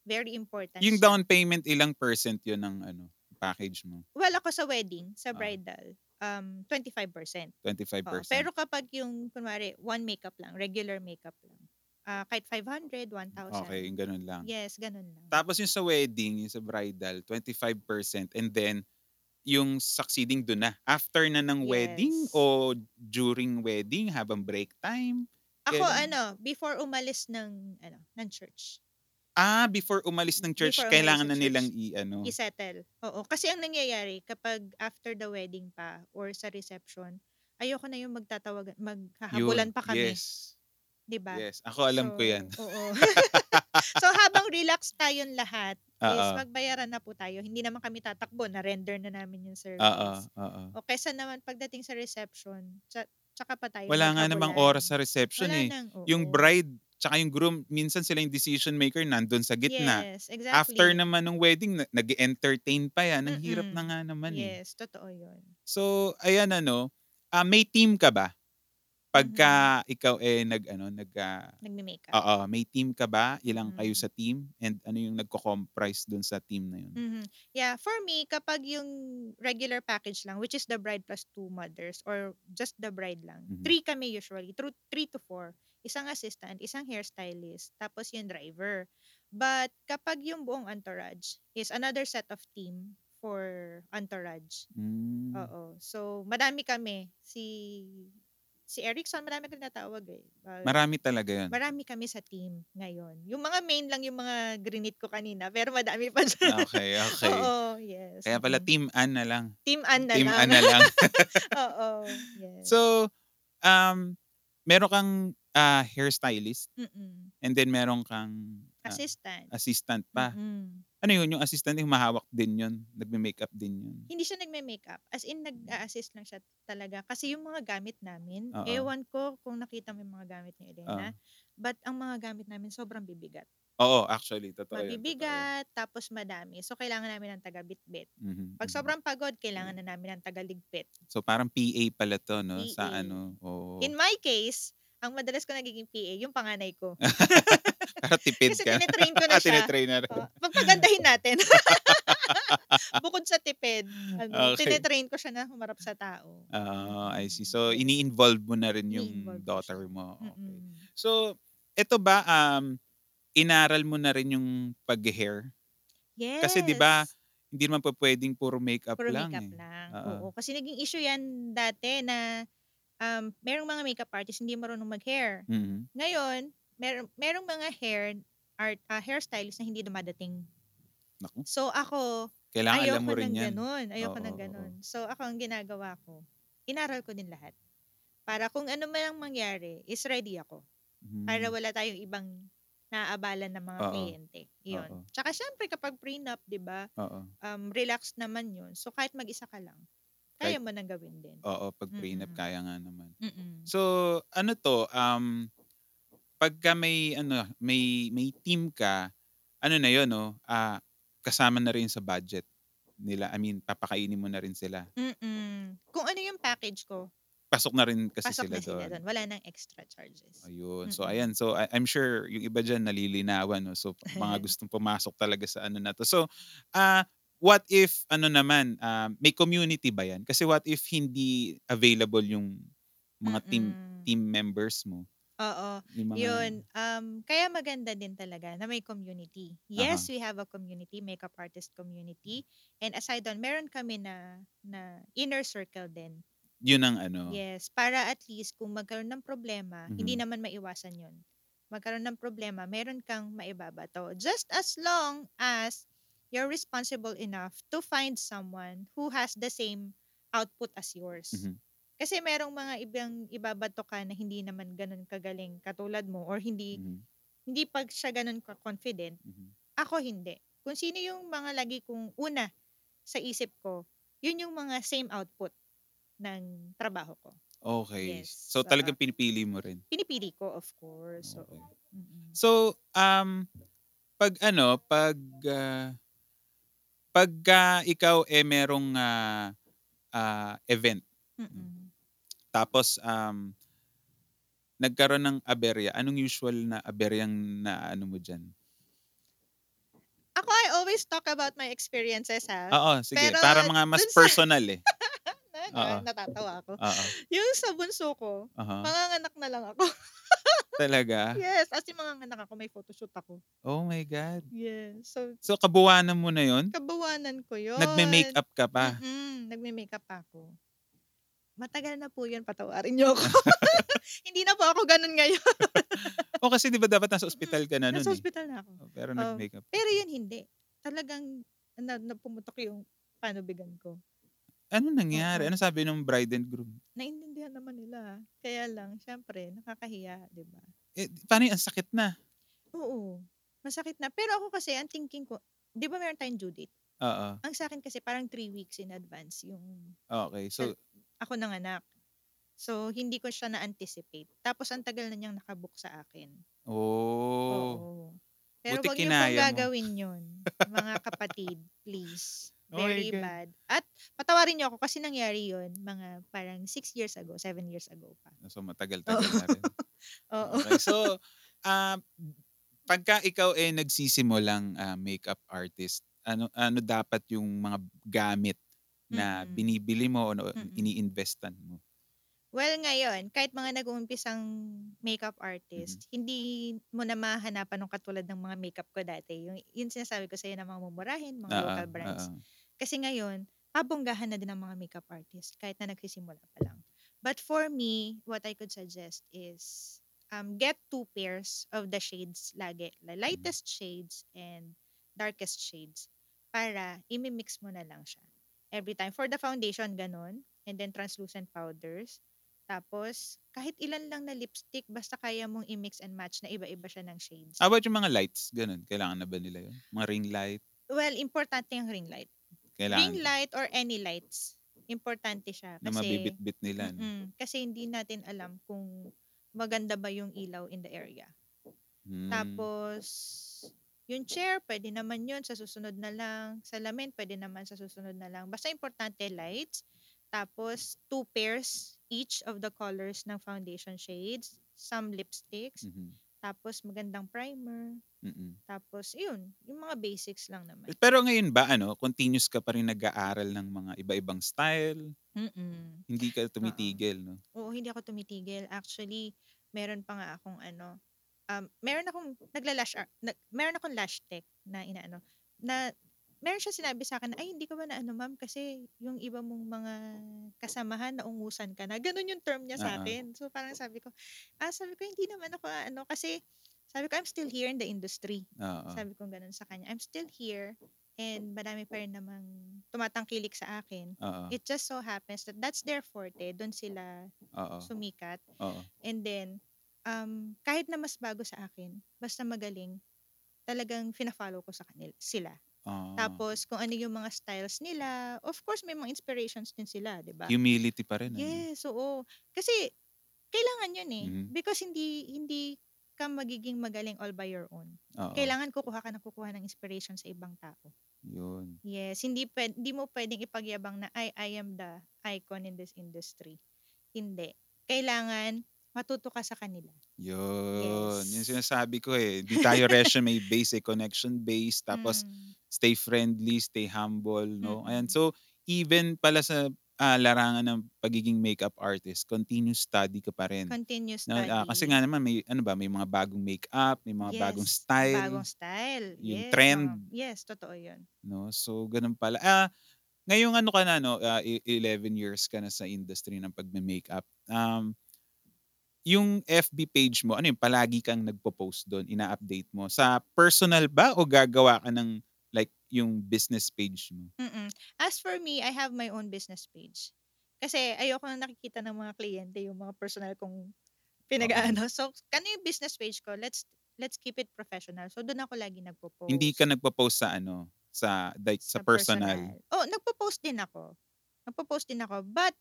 Speaker 2: Very important
Speaker 1: Yung
Speaker 2: siya.
Speaker 1: down payment, ilang percent yun ng ano, package mo?
Speaker 2: Well, ako sa wedding, sa
Speaker 1: Oo.
Speaker 2: bridal, um, 25%.
Speaker 1: 25%.
Speaker 2: Oo. Pero kapag yung kunwari one makeup lang, regular makeup lang, ah, kahit 500, 1,000.
Speaker 1: Okey, yung gano'n lang.
Speaker 2: Yes, ganun lang.
Speaker 1: Tapos yung sa wedding, yung sa bridal, 25% and then yung succeeding dun na. After na ng wedding
Speaker 2: Yes.
Speaker 1: o during wedding, habang break time?
Speaker 2: Ako
Speaker 1: Kailan?
Speaker 2: ano, before umalis ng ano, ng church.
Speaker 1: Ah, before umalis ng church,
Speaker 2: Before
Speaker 1: kailangan
Speaker 2: ng
Speaker 1: na nilang
Speaker 2: church,
Speaker 1: i-ano?
Speaker 2: i-settle. Oo. Kasi ang nangyayari kapag after the wedding pa or sa reception, ayoko na yung magtatawagan maghahabulan pa kami.
Speaker 1: yes.
Speaker 2: 'Di ba?
Speaker 1: Yes, ako alam ko yan.
Speaker 2: So, oo. <laughs> so, habang relax tayong lahat, is
Speaker 1: Oo.
Speaker 2: magbayaran na po tayo. Hindi naman kami tatakbo, na-render na namin yung service.
Speaker 1: oo.
Speaker 2: O kaysa naman pagdating sa reception, tsa tsaka pa tayo
Speaker 1: Wala nga namang oras sa reception,
Speaker 2: Wala
Speaker 1: eh.
Speaker 2: nang
Speaker 1: Yung
Speaker 2: oo.
Speaker 1: bride tsaka yung groom, minsan sila yung decision maker nandun sa gitna.
Speaker 2: Yes,
Speaker 1: After
Speaker 2: exactly.
Speaker 1: naman nung wedding, na nag-e-entertain pa yan. Ang hirap na nga naman, eh.
Speaker 2: Yes, totoo yun.
Speaker 1: So, ayan ano, ah, may team ka ba? Pagka
Speaker 2: Mhm.
Speaker 1: ikaw, eh, nag-ano, nag, ah
Speaker 2: Nagme-makeup.
Speaker 1: oo, may team ka ba? Ilang kayo
Speaker 2: Mm.
Speaker 1: sa team? And ano yung nagko-comprise dun sa team na yun?
Speaker 2: Mhm. Yeah, for me, kapag yung regular package lang, which is the bride plus 2 mothers or just the bride lang,
Speaker 1: Mhm.
Speaker 2: 3 kami usually, through 3 to 4. Isang assistant, isang hairstylist, tapos yung driver. But kapag yung buong entourage is another set of team for entourage.
Speaker 1: Hmm.
Speaker 2: Oo. So, madami kami. Si si Erickson, marami tinatawag, eh. Ah,
Speaker 1: Marami talaga yun?
Speaker 2: marami kami sa team ngayon. Yung mga main lang yung mga grinit ko kanina, pero madami pa diyan.
Speaker 1: Okey, <laughs> okey.
Speaker 2: Oo, yes.
Speaker 1: Kaya pala
Speaker 2: Mm.
Speaker 1: team Ann na lang.
Speaker 2: Team Ann na
Speaker 1: Team
Speaker 2: lang.
Speaker 1: Ann na lang. <laughs> <laughs>
Speaker 2: Oo, yes.
Speaker 1: So, um, meron kang, ah, hairstylist
Speaker 2: Mm.
Speaker 1: and then meron kang, ah,
Speaker 2: Assistant.
Speaker 1: assistant pa.
Speaker 2: Mm.
Speaker 1: Ano yun, yung assistant yung humahawak din yun? Nagme-makeup din yun?
Speaker 2: Hindi siya nagme-makeup. As in, nag-a-assist lang siya talaga. Kasi yung mga gamit namin,
Speaker 1: Oo.
Speaker 2: ewan ko kung nakita mo yung mga gamit ni Elena,
Speaker 1: Oo.
Speaker 2: but ang mga gamit namin sobrang bibigat.
Speaker 1: Oo, actually, totoo yun. Totoo yun.
Speaker 2: Mabibigat, tapos madami. So, kailangan namin ng taga-bitbit.
Speaker 1: Mhm,
Speaker 2: Pag
Speaker 1: mhm.
Speaker 2: sobrang pagod, kailangan na namin ng taga-ligpit.
Speaker 1: So parang PA pala to, no? Sa
Speaker 2: PA.
Speaker 1: ano, oo.
Speaker 2: In my case, ang madalas ko nagiging PA, yung panganay ko. <laughs>
Speaker 1: Para <laughs> tipid
Speaker 2: Kasi
Speaker 1: ka.
Speaker 2: tinetrain ko na
Speaker 1: Ah,
Speaker 2: siya.
Speaker 1: na rin.
Speaker 2: Oh, pagpagandahin natin. <laughs> Bukod sa tipid, ano,
Speaker 1: Okay.
Speaker 2: tinetrain ko siya na humarap sa tao.
Speaker 1: Ah, I see. So, ini-involve mo na rin yung daughter mo. Okay. So, eto ba, um, inaral mo na rin yung pag-hair?
Speaker 2: Yes.
Speaker 1: Kasi 'di ba, hindi naman po pwedeng puro makeup
Speaker 2: Puro
Speaker 1: lang
Speaker 2: makeup
Speaker 1: eh.
Speaker 2: lang.
Speaker 1: Oo.
Speaker 2: Oo. Kasi naging issue yan dati na um, merong mga makeup artist hindi marunong mag-hair.
Speaker 1: Mhm.
Speaker 2: Ngayon, mer merong mga hair art ah, hairstylist na hindi dumadating.
Speaker 1: Naku,
Speaker 2: So ako,
Speaker 1: kailangan alam
Speaker 2: ayoko
Speaker 1: mo rin
Speaker 2: ng
Speaker 1: yan.
Speaker 2: ganun. Ayoko
Speaker 1: Oo,
Speaker 2: ng ganun. So ako ang ginagawa ko, inaral ko din lahat. Para kung ano man ang mangyari, is ready ako. Para
Speaker 1: Mhm.
Speaker 2: wala tayong ibang naaabalan ng mga kliyente. Yun. Tsaka syempre kapag prenup, 'di ba? Um relax naman 'yun. So kahit mag-isa ka lang, kaya
Speaker 1: Kahit
Speaker 2: mo nang gawin din.
Speaker 1: Oo, pag prenup
Speaker 2: Mm-mm.
Speaker 1: kaya nga naman.
Speaker 2: Mm-mm.
Speaker 1: So, ano to, um, pagka may ano, may may team ka, ano na 'yon, no? Ah, kasama na rin sa budget nila. I mean, papakainin mo na rin sila.
Speaker 2: Mm-mm. Kung ano yung package ko,
Speaker 1: Pasok na rin kasi
Speaker 2: pasok
Speaker 1: sila
Speaker 2: na sila
Speaker 1: doon.
Speaker 2: doon. Wala nang extra charges.
Speaker 1: Ayun. So
Speaker 2: Mm-mm.
Speaker 1: ayan, so I- I'm sure yung iba diyan nalilinawan no. So mga <laughs> gustong pumasok talaga sa ano na to. So ah what if ano naman ah, may community ba 'yan? Kasi what if hindi available yung mga team
Speaker 2: Mm-mm.
Speaker 1: team members mo?
Speaker 2: Oo.
Speaker 1: Yung mga
Speaker 2: Yun. Um, kaya maganda din talaga na may community. Yes, we have a community, makeup artist community. And aside doon, meron kami na, na inner circle din.
Speaker 1: yun ang ano.
Speaker 2: Yes, para at least kung magkaroon ng problema, hindi
Speaker 1: Mhm.
Speaker 2: naman maiwasan yun. Magkaroon ng problema, meron kang maibabato. Just as long as you're responsible enough to find someone who has the same output as yours.
Speaker 1: Mhm.
Speaker 2: Kasi merong mga ibang ibabato ka na hindi naman ganun kagaling katulad mo or hindi
Speaker 1: Mhm.
Speaker 2: hindi pag siya ganun ka-confident.
Speaker 1: Mhm.
Speaker 2: Ako hindi. Kung sino yung mga lagi kong una sa isip ko, yun yung mga same output ng trabaho ko.
Speaker 1: Okay.
Speaker 2: Yes,
Speaker 1: So
Speaker 2: oo.
Speaker 1: talagang pinipili mo rin.
Speaker 2: Pinipili ko, of course. So,
Speaker 1: Okay.
Speaker 2: mm-mm.
Speaker 1: So, um, pag ano, pag, ah, pagka ikaw eh merong ah, ah, event,
Speaker 2: Mm-mm.
Speaker 1: Tapos um, nagkaroon ng aberya, anong usual na aberyang na ano mo dyan?
Speaker 2: Ako, I always talk about my experiences, ha?
Speaker 1: Oo, sige.
Speaker 2: Pero
Speaker 1: para mga mas
Speaker 2: sa-
Speaker 1: personal eh. <laughs>
Speaker 2: na, natatawa ako.
Speaker 1: Oo.
Speaker 2: Yung sa bunso ko,
Speaker 1: Aha.
Speaker 2: manganganak na lang ako. <laughs>
Speaker 1: Talaga?
Speaker 2: yes, as in manganganak ako, may photoshoot ako.
Speaker 1: Oh my God.
Speaker 2: Yes. So,
Speaker 1: So, kabuwanan mo na yon
Speaker 2: kabawanan ko yun.
Speaker 1: Nagme-makeup ka pa?
Speaker 2: Mm-mm, nagme-makeup ako. Matagal na po yun, patawarin niyo ako. <laughs> <laughs> Hindi na po ako ganun ngayon. <laughs>
Speaker 1: o kasi di ba dapat nasa ospital ka na nun
Speaker 2: Nasa
Speaker 1: eh.
Speaker 2: hospital na ako.
Speaker 1: Oh, Pero
Speaker 2: Oh,
Speaker 1: nag-makeup.
Speaker 2: Pero yun hindi. Talagang na, napumutok yung panubigan ko.
Speaker 1: Ano nangyari?
Speaker 2: Oo.
Speaker 1: Ano sabi ng bride and groom?
Speaker 2: Naintindihan naman nila. Kaya lang, syempre, nakakahiya, di ba?
Speaker 1: Eh, paano yung ang sakit na?
Speaker 2: Oo. Masakit na. Pero ako kasi, ang thinking ko, di ba meron tayong due date?
Speaker 1: Oo.
Speaker 2: Ang sa akin kasi parang three weeks in advance yung
Speaker 1: Okay. So,
Speaker 2: ako nanganak. So, hindi ko siya na-anticipate. Tapos, ang tagal na niyang nakabook sa akin.
Speaker 1: oh.
Speaker 2: Oo. Pero
Speaker 1: Buti
Speaker 2: wag niyo pong gagawin yun, <laughs> mga kapatid, please.
Speaker 1: Oh
Speaker 2: Very
Speaker 1: God.
Speaker 2: bad. At patawarin niyo ako kasi nangyari yun mga parang six years ago, seven years ago pa.
Speaker 1: So, matagal-tagal na rin. <laughs>
Speaker 2: Oo.
Speaker 1: Okay. So, ah, pagka ikaw eh nagsisimulang ah, makeup artist, ano ano dapat yung mga gamit na
Speaker 2: Mm-mm.
Speaker 1: binibili mo o ini-investan mo?
Speaker 2: Well, ngayon, kahit mga nag-uumpisang makeup artist,
Speaker 1: Mm-hmm.
Speaker 2: hindi mo na mahanapan ng katulad ng mga makeup ko dati. Yung, yung sinasabi ko sa'yo na mga mumurahin, mga
Speaker 1: Oo,
Speaker 2: local brands.
Speaker 1: oo.
Speaker 2: Kasi ngayon, pabonggahan na din ang mga makeup artist kahit na nagsisimula pa lang. But for me, what I could suggest is um, get two pairs of the shades lagi. The lightest shades and darkest shades para imimix mo na lang siya. Every time. For the foundation, ganun. And then translucent powders. Tapos, kahit ilan lang na lipstick, basta kaya mong i-mix and match na iba-iba siya ng shades.
Speaker 1: How about yung mga lights? Ganun. Kailangan na ba nila yun? Mga ring light?
Speaker 2: Well, importante yung ring light.
Speaker 1: Kailangan
Speaker 2: Ring light or any lights. Importante siya.
Speaker 1: na
Speaker 2: Kasi,
Speaker 1: mabibit-bit nila. no?
Speaker 2: Kasi hindi natin alam kung maganda ba yung ilaw in the area.
Speaker 1: Hmm.
Speaker 2: Tapos, yung chair, pwede naman yun sa susunod na lang. Salamin, pwede naman sa susunod na lang. Basta importante, lights. Tapos, two pairs each of the colors ng foundation shades. Some lipsticks.
Speaker 1: Mhm.
Speaker 2: Tapos, magandang primer.
Speaker 1: Mm-mm.
Speaker 2: Tapos, yun. Yung mga basics lang naman.
Speaker 1: Pero ngayon ba, ano, continuous ka pa rin nag-aaral ng mga iba-ibang style?
Speaker 2: Mm-mm.
Speaker 1: Hindi ka tumitigil, no?
Speaker 2: Oo, hindi ako tumitigil. Actually, meron pa nga akong ano, um, meron akong nagla-lash nag, meron akong lash tech na inaano, na meron siya sinabi sa akin na, ay, hindi ka ba na ano, ma'am, kasi yung iba mong mga kasamahan na ungusan ka na. Ganun yung term niya sa
Speaker 1: Oo.
Speaker 2: akin. So, parang sabi ko, ah, sabi ko, hindi naman ako, ano, kasi, sabi ko, I'm still here in the industry.
Speaker 1: Oo.
Speaker 2: Sabi ko ganun sa kanya. I'm still here and marami pa rin namang tumatangkilik sa akin.
Speaker 1: Oo.
Speaker 2: It just so happens that that's their forte. Doon sila
Speaker 1: Oo.
Speaker 2: sumikat.
Speaker 1: Oo.
Speaker 2: And then, um, kahit na mas bago sa akin, basta magaling, talagang fina-follow ko sa kanila, sila.
Speaker 1: Oo.
Speaker 2: Tapos, kung ano yung mga styles nila, of course, may mga inspirations din sila, di ba?
Speaker 1: Humility pa rin. ano?
Speaker 2: Yes, oo. Kasi, kailangan yun eh.
Speaker 1: Mhm.
Speaker 2: Because hindi, hindi ka magiging magaling all by your own.
Speaker 1: Oo.
Speaker 2: Kailangan kukuha ka ng kukuha ng inspiration sa ibang tao.
Speaker 1: Yun.
Speaker 2: Yes, hindi hindi mo pwedeng ipagyabang na I I am the icon in this industry. Hindi. Kailangan matuto ka sa kanila.
Speaker 1: Yun.
Speaker 2: Yes.
Speaker 1: Yung sinasabi ko eh. Di tayo <laughs> resume based, eh, connection based. Tapos,
Speaker 2: Mm,
Speaker 1: stay friendly, stay humble, no?
Speaker 2: Mm-mm.
Speaker 1: Ayan. So, even pala sa ah, larangan ng pagiging makeup artist, continuous study ka pa rin.
Speaker 2: continuous
Speaker 1: No,
Speaker 2: study.
Speaker 1: ah, kasi nga naman may ano ba, may mga bagong makeup, may mga bagong
Speaker 2: Yes,
Speaker 1: style,
Speaker 2: Bagong style.
Speaker 1: yung
Speaker 2: yes,
Speaker 1: trend.
Speaker 2: yes, totoo yun.
Speaker 1: no? So ganun pala. Ah, ngayong ano ka na no, ah, i- 11 years ka na sa industry ng pagme-makeup. Um yung FB page mo, ano yung palagi kang nagpo-post doon, ina-update mo sa personal ba o gagawa ka ng like yung business page mo?
Speaker 2: Mm-mm. As for me, I have my own business page. Kasi ayoko na nakikita ng mga kliyente yung mga personal kong pinag-ano. So, kano yung business page ko? Let's let's keep it professional. So, doon ako lagi nagpo-post.
Speaker 1: Hindi ka nagpo-post sa ano, sa like sa, personal.
Speaker 2: Oh, nagpo-post din ako. Nagpo-post din ako. But,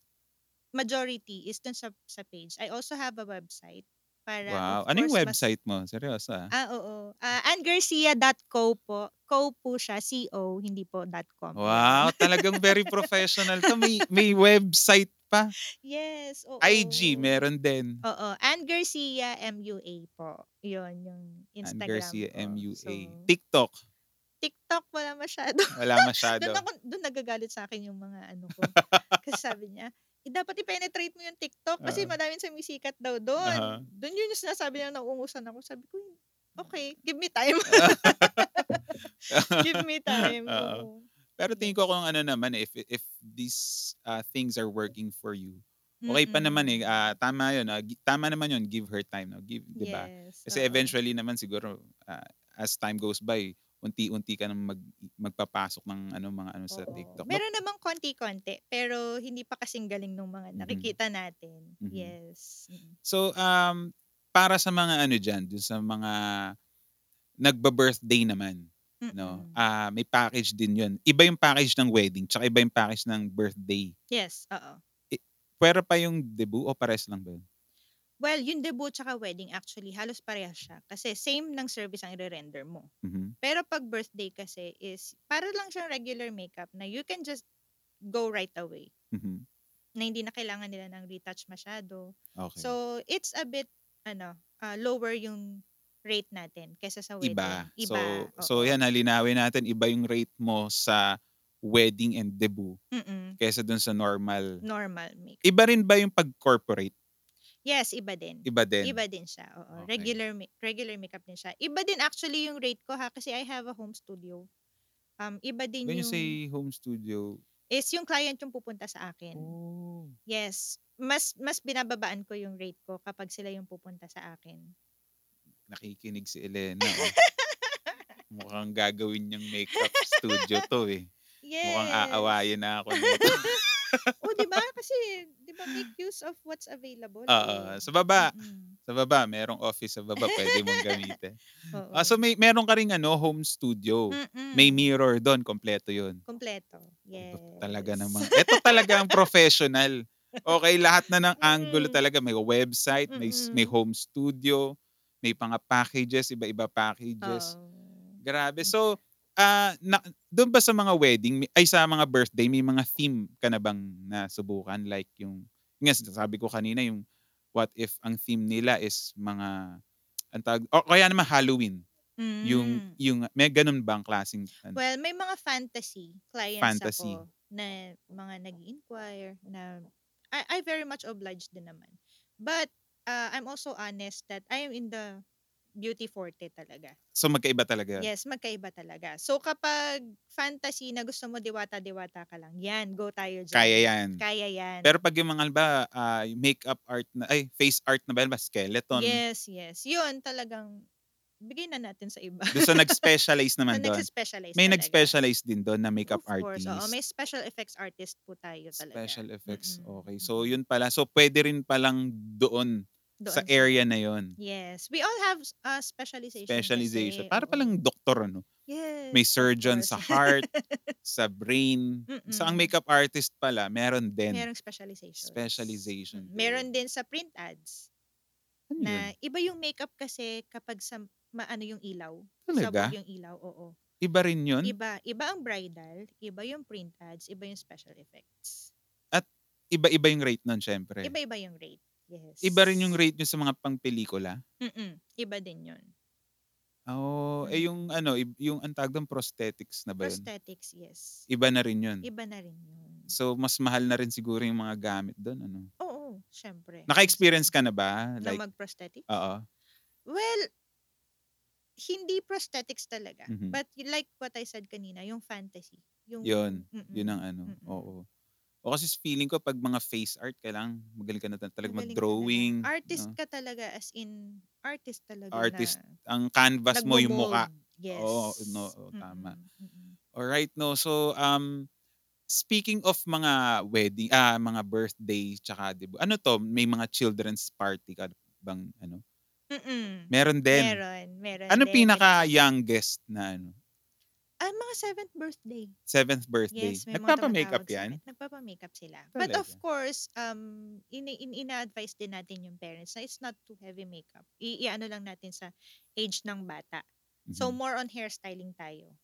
Speaker 2: majority is dun sa, sa page. I also have a website. Para,
Speaker 1: Wow. Ano yung
Speaker 2: course, mas-
Speaker 1: website mo? Seryoso ah.
Speaker 2: Ah, oo. Uh, angarcia.co po. Co po siya. C-O, hindi po .com.
Speaker 1: Wow, talagang very professional to. May, may website pa.
Speaker 2: Yes. Oo.
Speaker 1: IG, meron din.
Speaker 2: Oo. Ann Garcia MUA po. Yun, yung
Speaker 1: Ann
Speaker 2: Instagram
Speaker 1: Garcia
Speaker 2: ko.
Speaker 1: MUA.
Speaker 2: So,
Speaker 1: TikTok,
Speaker 2: TikTok wala masyado.
Speaker 1: wala <laughs> masyado.
Speaker 2: doon ako, doon nagagalit sa akin yung mga ano ko. <laughs> Kasi sabi niya, dapat i-penetrate mo yung TikTok kasi
Speaker 1: Oo.
Speaker 2: madaming sumisikat daw doon.
Speaker 1: Aha.
Speaker 2: Doon yun yung sinasabi niya na uungusan ako. Sabi ko, okay, <laughs> give me time. give me time.
Speaker 1: Oo. Pero tingin ko kung ano naman, eh, if if these uh, things are working for you, okay pa naman eh. Ah, tama yun. gi- tama naman yun. Give her time. No? Give, di ba?
Speaker 2: Yes.
Speaker 1: Kasi
Speaker 2: oo.
Speaker 1: eventually naman siguro, ah, as time goes by, unti-unti ka nang mag, magpapasok ng ano mga ano sa
Speaker 2: Oo.
Speaker 1: TikTok.
Speaker 2: Meron namang konti-konti, pero hindi pa kasing galing ng mga
Speaker 1: Mhm.
Speaker 2: nakikita natin.
Speaker 1: Mhm.
Speaker 2: Yes. Mm.
Speaker 1: So, um, para sa mga ano dyan, dun sa mga nagba-birthday naman, no?
Speaker 2: Mm-mm.
Speaker 1: Ah, may package din yun. Iba yung package ng wedding, tsaka iba yung package ng birthday.
Speaker 2: Yes, oo.
Speaker 1: Pero pa yung debut o pares lang ba yun?
Speaker 2: Well, yung debut tsaka wedding actually halos parehas siya kasi same ng service ang i-render mo.
Speaker 1: Mhm.
Speaker 2: Pero pag birthday kasi is para lang siyang regular makeup na you can just go right away.
Speaker 1: Mhm.
Speaker 2: Na hindi na kailangan nila ng retouch masyado.
Speaker 1: Okay.
Speaker 2: So, it's a bit ano, ah, lower yung rate natin kaysa sa wedding.
Speaker 1: iba. So,
Speaker 2: Iba.
Speaker 1: so
Speaker 2: oo.
Speaker 1: yan, halinawin natin, iba yung rate mo sa wedding and debut
Speaker 2: Mm-mm.
Speaker 1: kaysa dun sa normal.
Speaker 2: Normal makeup.
Speaker 1: Iba rin ba yung pag-corporate?
Speaker 2: Yes, iba din.
Speaker 1: Iba din.
Speaker 2: Iba din siya. Oo.
Speaker 1: Okay.
Speaker 2: Regular regular makeup din siya. Iba din actually yung rate ko ha kasi I have a home studio. Um iba din
Speaker 1: When you
Speaker 2: yung
Speaker 1: say home studio,
Speaker 2: is yung client yung pupunta sa akin.
Speaker 1: oh,
Speaker 2: Yes. Mas mas binababaan ko yung rate ko kapag sila yung pupunta sa akin.
Speaker 1: nakikinig si Elena. oh. Mukhang gagawin niyang makeup studio to eh.
Speaker 2: Yes.
Speaker 1: Mukhang aawayin na ako nito. <laughs> <laughs>
Speaker 2: Oh, 'di ba? <laughs> Kasi 'di ba make use of what's available,
Speaker 1: Oo,
Speaker 2: eh.
Speaker 1: sa baba.
Speaker 2: Mm.
Speaker 1: Sa baba merong office sa baba puwede mong gamitin. <laughs> Ah, so
Speaker 2: Oo.
Speaker 1: may meron ka ring ano, home studio. May
Speaker 2: Mm.
Speaker 1: mirror do'n, kumpleto 'yun?
Speaker 2: Kumpleto,
Speaker 1: Aba, talaga namang
Speaker 2: yes.
Speaker 1: eto talaga ang professional. Okey, lahat na ng angulo
Speaker 2: Mm.
Speaker 1: talaga, may website, may may home studio, may mga packages, iba-iba packages.
Speaker 2: Oo.
Speaker 1: Grabe. So, ah, na do'n ba sa mga wedding ay sa mga birthday may mga theme ka na bang nasubukan? Like yung yun nga sinasabi ko kanina yung what if ang theme nila is mga anong tawag o kaya naman Halloween. Yung
Speaker 2: Hmm.
Speaker 1: yung may gano'n bang klaseng ano?
Speaker 2: Well, may mga fantasy clients
Speaker 1: Fantasy.
Speaker 2: ako na mga nag-i-inquire na I I very much obliged din naman. But, ah, I'm also honest that I am in the beauty forte talaga.
Speaker 1: So, magkaiba talaga?
Speaker 2: Yes, magkaiba talaga. So, kapag fantasy na gusto mo diwata-diwata ka lang, 'yan, go tayo diyan.
Speaker 1: Kaya 'yan.
Speaker 2: Kaya 'yan.
Speaker 1: Pero 'pag yung mga halimbawa, ah, makeup art na ay face art na ba, halimbawa skeleton.
Speaker 2: Yes, yes. 'Yun talagang bigay na natin sa iba.
Speaker 1: Sa <laughs> nag-specialize naman do'n?
Speaker 2: nagse-specialize
Speaker 1: May
Speaker 2: talaga.
Speaker 1: nag-specialize din do'n na makeup
Speaker 2: Of course, oo.
Speaker 1: artist?
Speaker 2: May special effects artist po tayo talaga.
Speaker 1: Special effects,
Speaker 2: Mm,
Speaker 1: okey. So, yun pala. So, puwede rin palang doon
Speaker 2: Doon sa
Speaker 1: area na yun?
Speaker 2: Yes. We all have, ah, specialization
Speaker 1: Specialization.
Speaker 2: kasi,
Speaker 1: Para palang doktor ano? May
Speaker 2: Yes, of
Speaker 1: surgeon sa <laughs> heart, sa brain. So, ang makeup artist pala meron din?
Speaker 2: Merong specializations.
Speaker 1: Specialization
Speaker 2: Mm, meron din sa print ads.
Speaker 1: Ano
Speaker 2: Na
Speaker 1: yun?
Speaker 2: iba yung makeup kasi kapag sa maano yung ilaw,
Speaker 1: Talaga?
Speaker 2: sabog yung ilaw, oo.
Speaker 1: Iba rin yun?
Speaker 2: Iba, iba ang bridal, iba yung print ads, iba yung special effects.
Speaker 1: At iba-iba yung rate nun siyempre?
Speaker 2: Iba-iba yung rate, yes.
Speaker 1: Iba rin yung rate niyo sa mga pang-pelikula?
Speaker 2: Mm, iba din yun.
Speaker 1: Oh, eh,
Speaker 2: Mm.
Speaker 1: yung ano, yung dun, prosthetics na ba yun?
Speaker 2: Prosthetics, yes.
Speaker 1: Iba na rin yun?
Speaker 2: Iba na rin yun.
Speaker 1: So, mas mahal na rin siguro yung mga gamit dun ano?
Speaker 2: Oo, siyempre.
Speaker 1: Naka-experience ka na ba?
Speaker 2: Na
Speaker 1: Like
Speaker 2: mag-prosthetics?
Speaker 1: oo.
Speaker 2: Well, hindi prosthetics talaga.
Speaker 1: Mhm.
Speaker 2: But like what I said kanina, yung fantasy. Yung,
Speaker 1: Yun,
Speaker 2: mm,
Speaker 1: yun ang ano,
Speaker 2: mm.
Speaker 1: oo. O kasi feeling ko 'pag mga face art kailangan magaling ka na ta talaga
Speaker 2: Magaling
Speaker 1: mag-drawing,
Speaker 2: talaga. Artist
Speaker 1: 'no?
Speaker 2: ka talaga as in artist talaga
Speaker 1: Artist,
Speaker 2: na
Speaker 1: ang canvas mo yung mukha.
Speaker 2: Yes.
Speaker 1: Oo, no, oo, tama.
Speaker 2: Mm, mm.
Speaker 1: Alright 'no, so, um, speaking of mga wedding ah, mga birthday tsaka debut, ano 'to, may mga children's party ka bang ano?
Speaker 2: Mm.
Speaker 1: Meron din?
Speaker 2: Meron, meron
Speaker 1: Anong
Speaker 2: din.
Speaker 1: pinaka-youngest na ano?
Speaker 2: Ah, mga 7th birthday.
Speaker 1: 7th birthday?
Speaker 2: Yes, may
Speaker 1: Nagpapa-makeup yan?
Speaker 2: Nagpapa-makeup sila. But of
Speaker 1: Talaga?
Speaker 2: course, um, ini in ina-advise din natin yung parents na it's not too heavy makeup. I-ano lang natin sa age ng bata. So,
Speaker 1: Mhm.
Speaker 2: more on hairstyling tayo.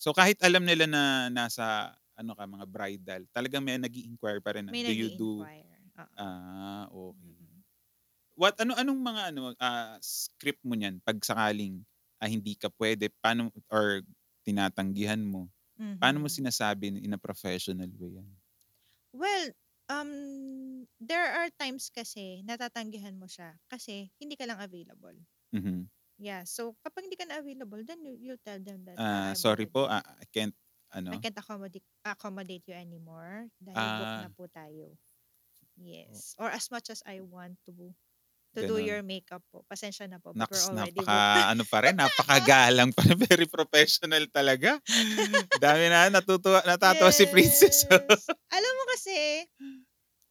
Speaker 1: So, kahit alam nila na nasa ano ka, mga bridal, talagang may nag-i-inquire pa rin na,
Speaker 2: May
Speaker 1: do you do.
Speaker 2: Oo.
Speaker 1: ah, okey.
Speaker 2: Mm.
Speaker 1: What ano anong mga ano, ah, script mo niyan 'pag sakaling, ah, hindi ka puwede, paano or tinatanggihan mo? Paano mo
Speaker 2: Mhm.
Speaker 1: sinasabi in a professional way yan?
Speaker 2: Well, um, there are times kasi natatanggihan mo siya kasi hindi ka lang available.
Speaker 1: Mhm.
Speaker 2: Yeah, so kapag hindi ka na available, then you you tell them that,
Speaker 1: Ah,
Speaker 2: "Ah, I'm
Speaker 1: sorry po, ah, I can't ano?
Speaker 2: I can't accommodate accommodate you anymore dahil book
Speaker 1: Ah.
Speaker 2: na po tayo." Yes, or as much as I want to to do
Speaker 1: Gano'n.
Speaker 2: your makeup po, pasensya na po, but we're
Speaker 1: Naks,
Speaker 2: already booked.
Speaker 1: napaka-ano <laughs> pa rin, napakagalang pa rin, very professional talaga. Dami na natutuwa natatawa si Princess. <laughs>
Speaker 2: Yes. Alam mo kasi,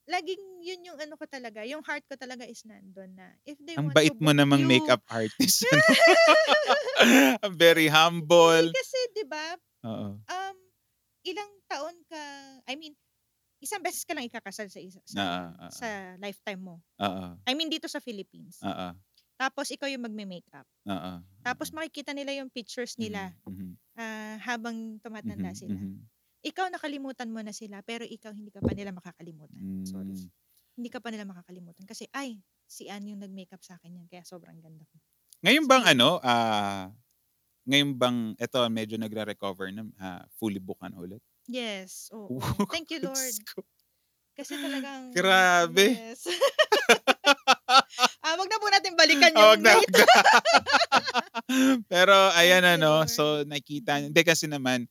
Speaker 2: laging yun yung ano ko talaga, yung heart ko talaga is nandun na if they
Speaker 1: Ang
Speaker 2: want to
Speaker 1: bait mo
Speaker 2: book
Speaker 1: namang
Speaker 2: you
Speaker 1: makeup artist ano. <laughs> Very humble.
Speaker 2: Hindi kasi 'di ba, um, ilang taon ka I mean, isang beses ka lang ikakasal sa isa sa
Speaker 1: Oo, oo.
Speaker 2: sa lifetime mo.
Speaker 1: Oo.
Speaker 2: I mean dito sa Philippines.
Speaker 1: Oo.
Speaker 2: Tapos ikaw yung magme-makeup.
Speaker 1: Oo.
Speaker 2: Tapos makikita nila yung pictures nila,
Speaker 1: Mhm, mhm.
Speaker 2: ah, habang tumatanda
Speaker 1: Mhm,
Speaker 2: sila.
Speaker 1: mhm.
Speaker 2: Ikaw nakalimutan mo na sila, pero ikaw hindi ka pa nila makakalimutan. Sorry.
Speaker 1: Hmm.
Speaker 2: Hindi ka pa nila makakalimutan kasi, "Ay, si Ann yung nag-makeup sa'kin niyan kaya sobrang ganda ko."
Speaker 1: Ngayon
Speaker 2: So
Speaker 1: bang
Speaker 2: yun.
Speaker 1: ano, ah, ngayon bang eto medyo nagre-recover na, ah, fully book ka na ulit?
Speaker 2: Yes, <laughs> oo.
Speaker 1: Wow,
Speaker 2: Thank you, Lord. Kasi talagang
Speaker 1: Grabe.
Speaker 2: Yes. <laughs> Ah, wag na po natin balikan
Speaker 1: Ah, wag
Speaker 2: yung
Speaker 1: na, wag na. <laughs> Pero ayan
Speaker 2: Thank
Speaker 1: ano,
Speaker 2: Lord.
Speaker 1: so nakikita hindi kasi naman,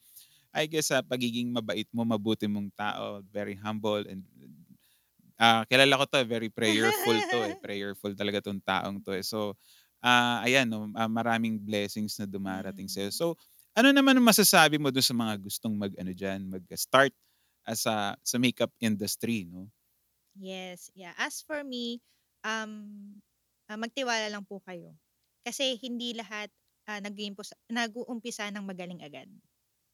Speaker 1: I guess sa pagiging mabait mo, mabuti mong tao, very humble and ah, kilala ko 'to, very prayerful 'to, eh, prayerful talaga 'tong taong 'to, eh. So, ah, ayan 'no, ah, maraming blessings na dumarating sa'yo.
Speaker 2: Mm.
Speaker 1: So, ano naman ang masasabi mo dun sa mga gustong mag-ano diyan, mag-start, as a sa makeup industry, no?
Speaker 2: Yes, yeah. As for me, um, ah, magtiwala lang po kayo. Kasi hindi lahat ah, nag-iimpos nag-uumpisa ng magaling agad.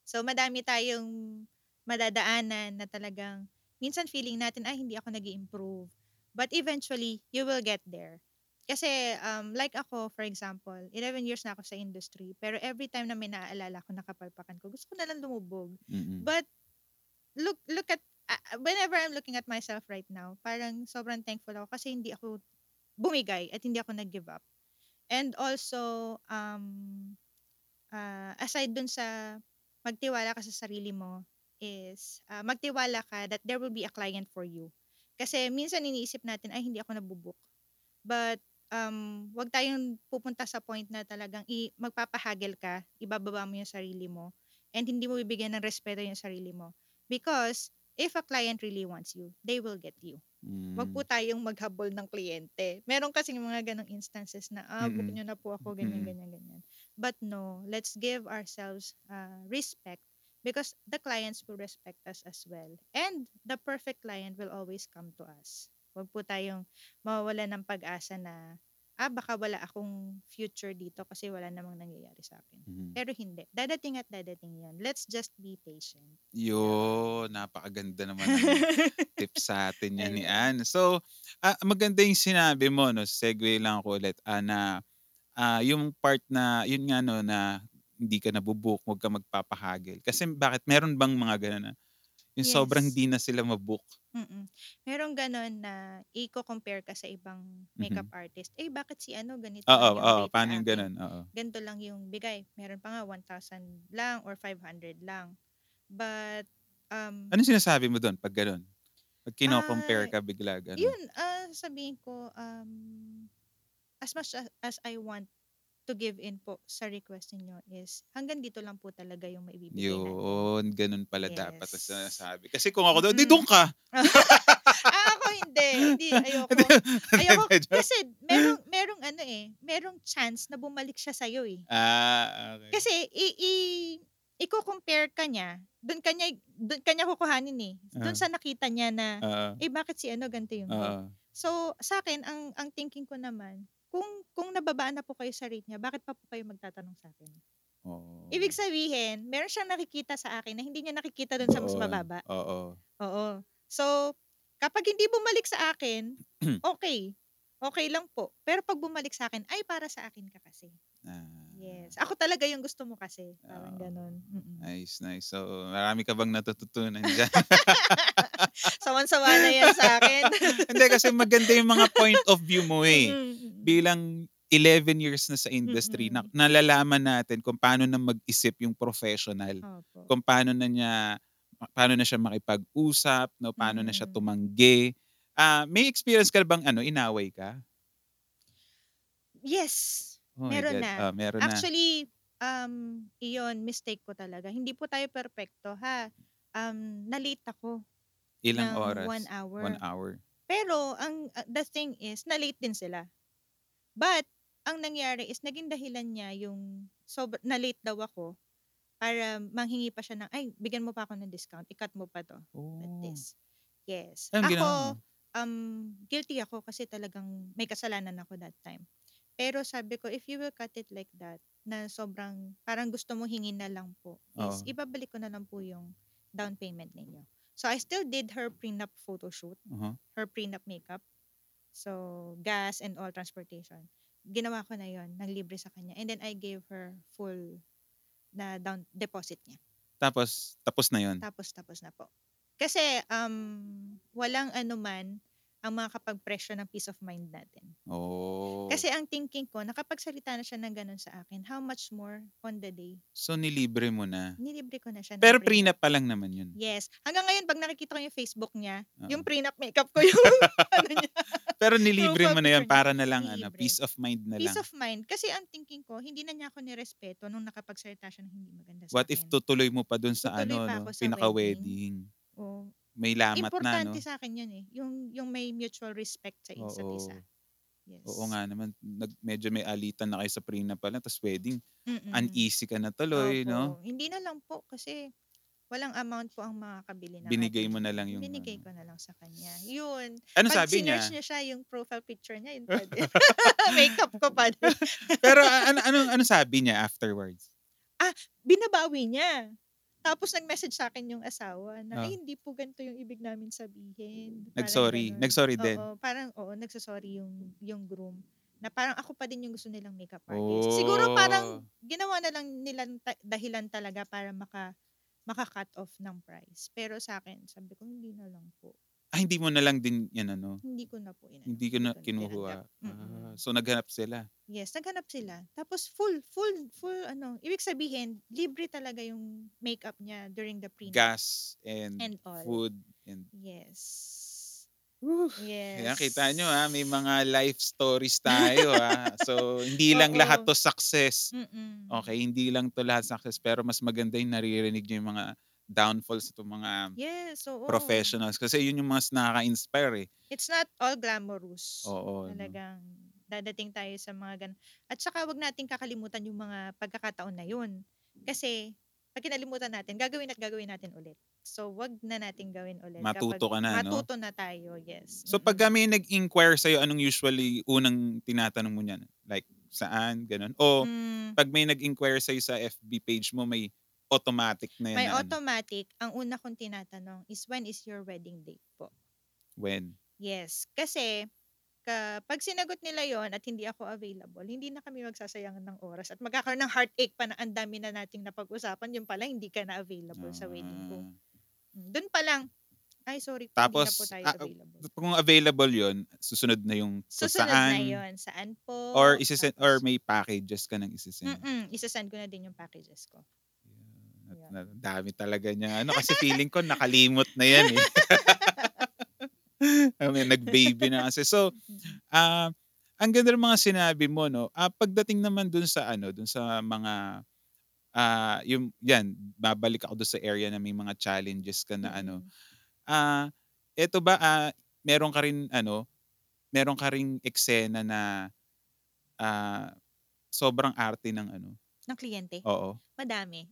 Speaker 2: So madami tayong madadaanan na talagang minsan feeling natin ay hindi ako nag improve But eventually, you will get there. Kasi um, like ako, for example, 11 years na ako sa industry, pero every time na may naaalala ko nakapalpakan ko, gusto ko na lang lumubog.
Speaker 1: Mm.
Speaker 2: But look look at uh, whenever I'm looking at myself right now, parang sobrang thankful ako kasi hindi ako bumigay at hindi ako nag-give up. And also um uh, aside dun sa magtiwala ka sa sarili mo is uh, magtiwala ka that there will be a client for you. Kasi minsan iniisip natin ay hindi ako nabubook. But um wag tayong pupunta sa point na talagang i- magpapahagel ka, ibababa mo yung sarili mo and hindi mo bibigyan ng respeto yung sarili mo. Because if a client really wants you, they will get you.
Speaker 1: Mm.
Speaker 2: Wag po tayong maghabol ng kliyente. Meron kasing mga ganong instances na, ah, book nyo na po ako, ganyan, ganyan, ganyan. But no, let's give ourselves uh, respect because the clients will respect us as well. And the perfect client will always come to us. Wag po tayong mawawala ng pag-asa na, ah, baka wala akong future dito kasi wala namang nangyayari sa akin.
Speaker 1: Mhm.
Speaker 2: Pero hindi. Dadating at dadating yan. Let's just be patient.
Speaker 1: Yun, napakaganda naman ng <laughs> tips sa atin yan ni
Speaker 2: Ayun.
Speaker 1: Ann. So, ah, maganda yung sinabi mo, no? Segue lang ako ulit, ah, na ah, yung part na, yun nga no, na hindi ka nabubook, huwag ka magpapahagil. Kasi bakit? Meron bang mga ganun na? Yung sobrang
Speaker 2: Yes.
Speaker 1: hindi na sila mabook.
Speaker 2: Mm. Merong gano'n na i-co-compare ka sa ibang makeup artist. Eh, bakit si ano ganito
Speaker 1: Oo, oo.
Speaker 2: rate
Speaker 1: Paano yung ganun? Oo.
Speaker 2: Ganito lang yung bigay. Meron pa nga 1,000 lang or 500 lang. But, um,
Speaker 1: Anong sinasabi mo doon pag ganun? Pag kino-compare
Speaker 2: Ah,
Speaker 1: ka bigla, ganun.
Speaker 2: yun, ah, sabihin ko, um, as much as, as I want to give in po sa request niyo is hanggang dito lang po talaga yung maibibigay natin.
Speaker 1: Yun, ganun pala dapat ang
Speaker 2: Yes.
Speaker 1: sinasabi. Kasi kung ako doon, di
Speaker 2: Mm.
Speaker 1: doon ka. <laughs>
Speaker 2: ah, ako hindi. Hindi, ayoko. <laughs> Ayoko, kasi merong, merong ano eh, merong chance na bumalik siya sa'yo eh.
Speaker 1: ah, okay.
Speaker 2: Kasi i, i i-compare ka niya, doon kanya doon kanya kukuhanin eh. Doon
Speaker 1: Ah.
Speaker 2: sa nakita niya na
Speaker 1: Oo.
Speaker 2: eh bakit si ano ganito yung.
Speaker 1: Oo.
Speaker 2: So sa akin ang ang thinking ko naman, kung kung nababaan na po kayo sa rate niya, bakit pa po kayo magtatanong sa akin?
Speaker 1: Oo.
Speaker 2: Ibig sabihin, meron siyang nakikita sa akin na hindi niya nakikita doon sa mas mababa.
Speaker 1: Oo.
Speaker 2: Oo. So kapag hindi bumalik sa akin, <clears throat> okay. Okay lang po. Pero pag bumalik sa akin, ay para sa akin ka kasi.
Speaker 1: Ah,
Speaker 2: Yes. Ako talaga yung gusto mo kasi. Parang
Speaker 1: Oo.
Speaker 2: ganun. Mm-mm.
Speaker 1: Nice, nice. So, marami ka bang natututunan dyan? <laughs>
Speaker 2: Sawan-sawa na yan sa akin. <laughs>
Speaker 1: Hindi, kasi maganda yung mga point of view mo eh.
Speaker 2: Mm, mm, mm.
Speaker 1: Bilang 11 years na sa industry, na,
Speaker 2: Mm-mm.
Speaker 1: nalalaman natin kung paano na mag-isip yung professional.
Speaker 2: Opo.
Speaker 1: Kung paano na niya, paano na siya makipag-usap, no? paano na siya tumanggi. Ah, may experience ka bang ano, inaway ka?
Speaker 2: Yes.
Speaker 1: Oh my
Speaker 2: Meron
Speaker 1: God.
Speaker 2: na.
Speaker 1: Ah, meron na.
Speaker 2: Actually, um, iyon, mistake ko talaga. Hindi po tayo perfecto, ha? Um, na-late ako
Speaker 1: Ilang
Speaker 2: ng
Speaker 1: oras?
Speaker 2: one hour.
Speaker 1: One hour.
Speaker 2: Pero, ang uh, the thing is, na-late din sila. But, ang nangyari is, naging dahilan niya yung sobr- na-late daw ako para manghingi pa siya ng, ay, bigyan mo pa ako ng discount. I-cut mo pa to.
Speaker 1: Oh.
Speaker 2: this. Yes.
Speaker 1: Anong
Speaker 2: ako,
Speaker 1: ginawa
Speaker 2: um, guilty ako kasi talagang may kasalanan ako that time. Pero sabi ko, if you will cut it like that, na sobrang, parang gusto mo hingin na lang po, is
Speaker 1: Oo.
Speaker 2: ibabalik ko na lang po yung down payment ninyo. So, I still did her prenup photo shoot,
Speaker 1: Uh-huh.
Speaker 2: her prenup makeup. So, gas and all transportation. Ginawa ko na yon nang libre sa kanya. And then, I gave her full na down deposit niya.
Speaker 1: Tapos, tapos na yun.
Speaker 2: Tapos, tapos na po. Kasi, um, walang anuman ang makakapag-presyo ng peace of mind natin.
Speaker 1: Oh.
Speaker 2: Kasi ang thinking ko, nakapagsalita na siya ng ganun sa akin, how much more on the day?
Speaker 1: So, nilibre mo na.
Speaker 2: Nilibre ko na siya.
Speaker 1: Pero
Speaker 2: prenup.
Speaker 1: prenup pa lang naman yun.
Speaker 2: Yes. Hanggang ngayon, pag nakikita ko yung Facebook niya,
Speaker 1: Oo.
Speaker 2: yung prenup makeup ko yung <laughs> ano niya. <laughs>
Speaker 1: Pero nilibre mo na yan para na lang ano,
Speaker 2: Nilibre.
Speaker 1: peace of mind na
Speaker 2: Peace
Speaker 1: lang.
Speaker 2: of mind. Kasi ang thinking ko, hindi na niya ako nirespeto nung nakapagsalita siya ng hindi maganda sa
Speaker 1: What
Speaker 2: akin.
Speaker 1: if tutuloy mo pa dun sa
Speaker 2: Tutuloy
Speaker 1: ano, no, pinaka-wedding.
Speaker 2: Oh,
Speaker 1: May lamat na, no?
Speaker 2: importante sa akin yun eh. Yung, yung may mutual respect sa isa't
Speaker 1: Oo.
Speaker 2: isa. Yes.
Speaker 1: Oo nga naman, nag, medyo may alitan na kayo sa prenup pa lang, tapos wedding,
Speaker 2: Mm-mm.
Speaker 1: uneasy ka na tuloy,
Speaker 2: Opo.
Speaker 1: no?
Speaker 2: Hindi na lang po kasi Walang amount po ang makakabili ng
Speaker 1: Binigay mo na lang yung
Speaker 2: Binigay
Speaker 1: ano.
Speaker 2: ko na lang sa kanya. Yun.
Speaker 1: Ano
Speaker 2: Pag
Speaker 1: sabi niya?
Speaker 2: sinerge niya siya, yung profile picture niya, yun pa din. Makeup ko pa din. <laughs>
Speaker 1: Pero ano ano ano sabi niya afterwards?
Speaker 2: Binabawi niya. Tapos nag-message sa akin yung asawa
Speaker 1: Ah.
Speaker 2: na, "Ay, hindi po ganito yung ibig namin sabihin." Parang
Speaker 1: Nag-sorry.
Speaker 2: ganun.
Speaker 1: Nag-sorry din.
Speaker 2: Oo, parang oo, nagso-sorry yung yung groom. Na parang ako pa din yung gusto nilang makeup artist. Siguro parang
Speaker 1: Oh.
Speaker 2: ginawa na lang nila dahilan talaga para maka maka-cut off ng price. Pero sa akin, sabi ko hindi na lang po.
Speaker 1: Ah, hindi mo na lang din yan ano?
Speaker 2: Hindi ko na po inano.
Speaker 1: Hindi ko na.
Speaker 2: Mm-mm.
Speaker 1: Ah, so naghanap sila.
Speaker 2: Yes, naghanap sila. Tapos full, full, full, ano, ibig sabihin, libre talaga yung makeup niya during the pre
Speaker 1: Gas and,
Speaker 2: and all.
Speaker 1: food and
Speaker 2: Yes.
Speaker 1: Whew.
Speaker 2: Yes.
Speaker 1: Kaya kita nyo ha, may mga life stories tayo ha. <laughs> So, hindi lang
Speaker 2: Oo.
Speaker 1: lahat to success.
Speaker 2: Mm-mm.
Speaker 1: Okay, hindi lang to lahat success. Pero mas maganda yung naririnig nyo yung mga downfalls ng mga
Speaker 2: Yes, oo.
Speaker 1: professionals. Kasi yun yung mas nakaka-inspire eh.
Speaker 2: It's not all glamorous.
Speaker 1: Oo. no?
Speaker 2: Talagang dadating tayo sa mga gan. At saka wag nating kakalimutan yung mga pagkakataon na yun. Kasi pag kinalimutan natin, gagawin at gagawin natin ulit. So wag na natin gawin ulit.
Speaker 1: Matuto
Speaker 2: kapag
Speaker 1: ka na, no?
Speaker 2: Matuto na tayo, yes.
Speaker 1: So, pag kami nag-inquire sa'yo, anong usually unang tinatanong mo niyan? Like, saan? Ganun. O,
Speaker 2: Mm,
Speaker 1: pag may nag-inquire sa'yo sa FB page mo, may automatic na yan.
Speaker 2: may
Speaker 1: na ano?
Speaker 2: automatic, ang una kong tinatanong is when is your wedding date po?
Speaker 1: When?
Speaker 2: Yes. Kasi, ka, pag sinagot nila yon at hindi ako available, hindi na kami magsasayangan ng oras at magkakaroon ng heartache pa na ang dami na nating napag-usapan, yung pala hindi ka na available sa wedding ko.
Speaker 1: Ah.
Speaker 2: Mm, Doon pa lang, ay sorry po,
Speaker 1: Tapos,
Speaker 2: hindi na po tayo
Speaker 1: ah,
Speaker 2: available.
Speaker 1: kung available yon susunod na yung
Speaker 2: Susunod
Speaker 1: saan,
Speaker 2: na yon Saan po?
Speaker 1: or isisend, or may packages ka nang isisend.
Speaker 2: Mm-mm, isasend ko na din yung packages ko.
Speaker 1: Yeah, na, na- dami talaga niya. Ano kasi feeling ko nakalimot na yan eh. <laughs> I mean, nag-baby na kasi. So, ah ang ganda ng mga sinabi mo, no? Ah, pagdating naman dun sa ano, dun sa mga ah yung yan, babalik ako dun sa area na may mga challenges ka na ano. Ah, eto ba ah meron ka rin ano, meron ka ring eksena na ah sobrang arte ng ano?
Speaker 2: Ng kliyente?
Speaker 1: Oo.
Speaker 2: Madami.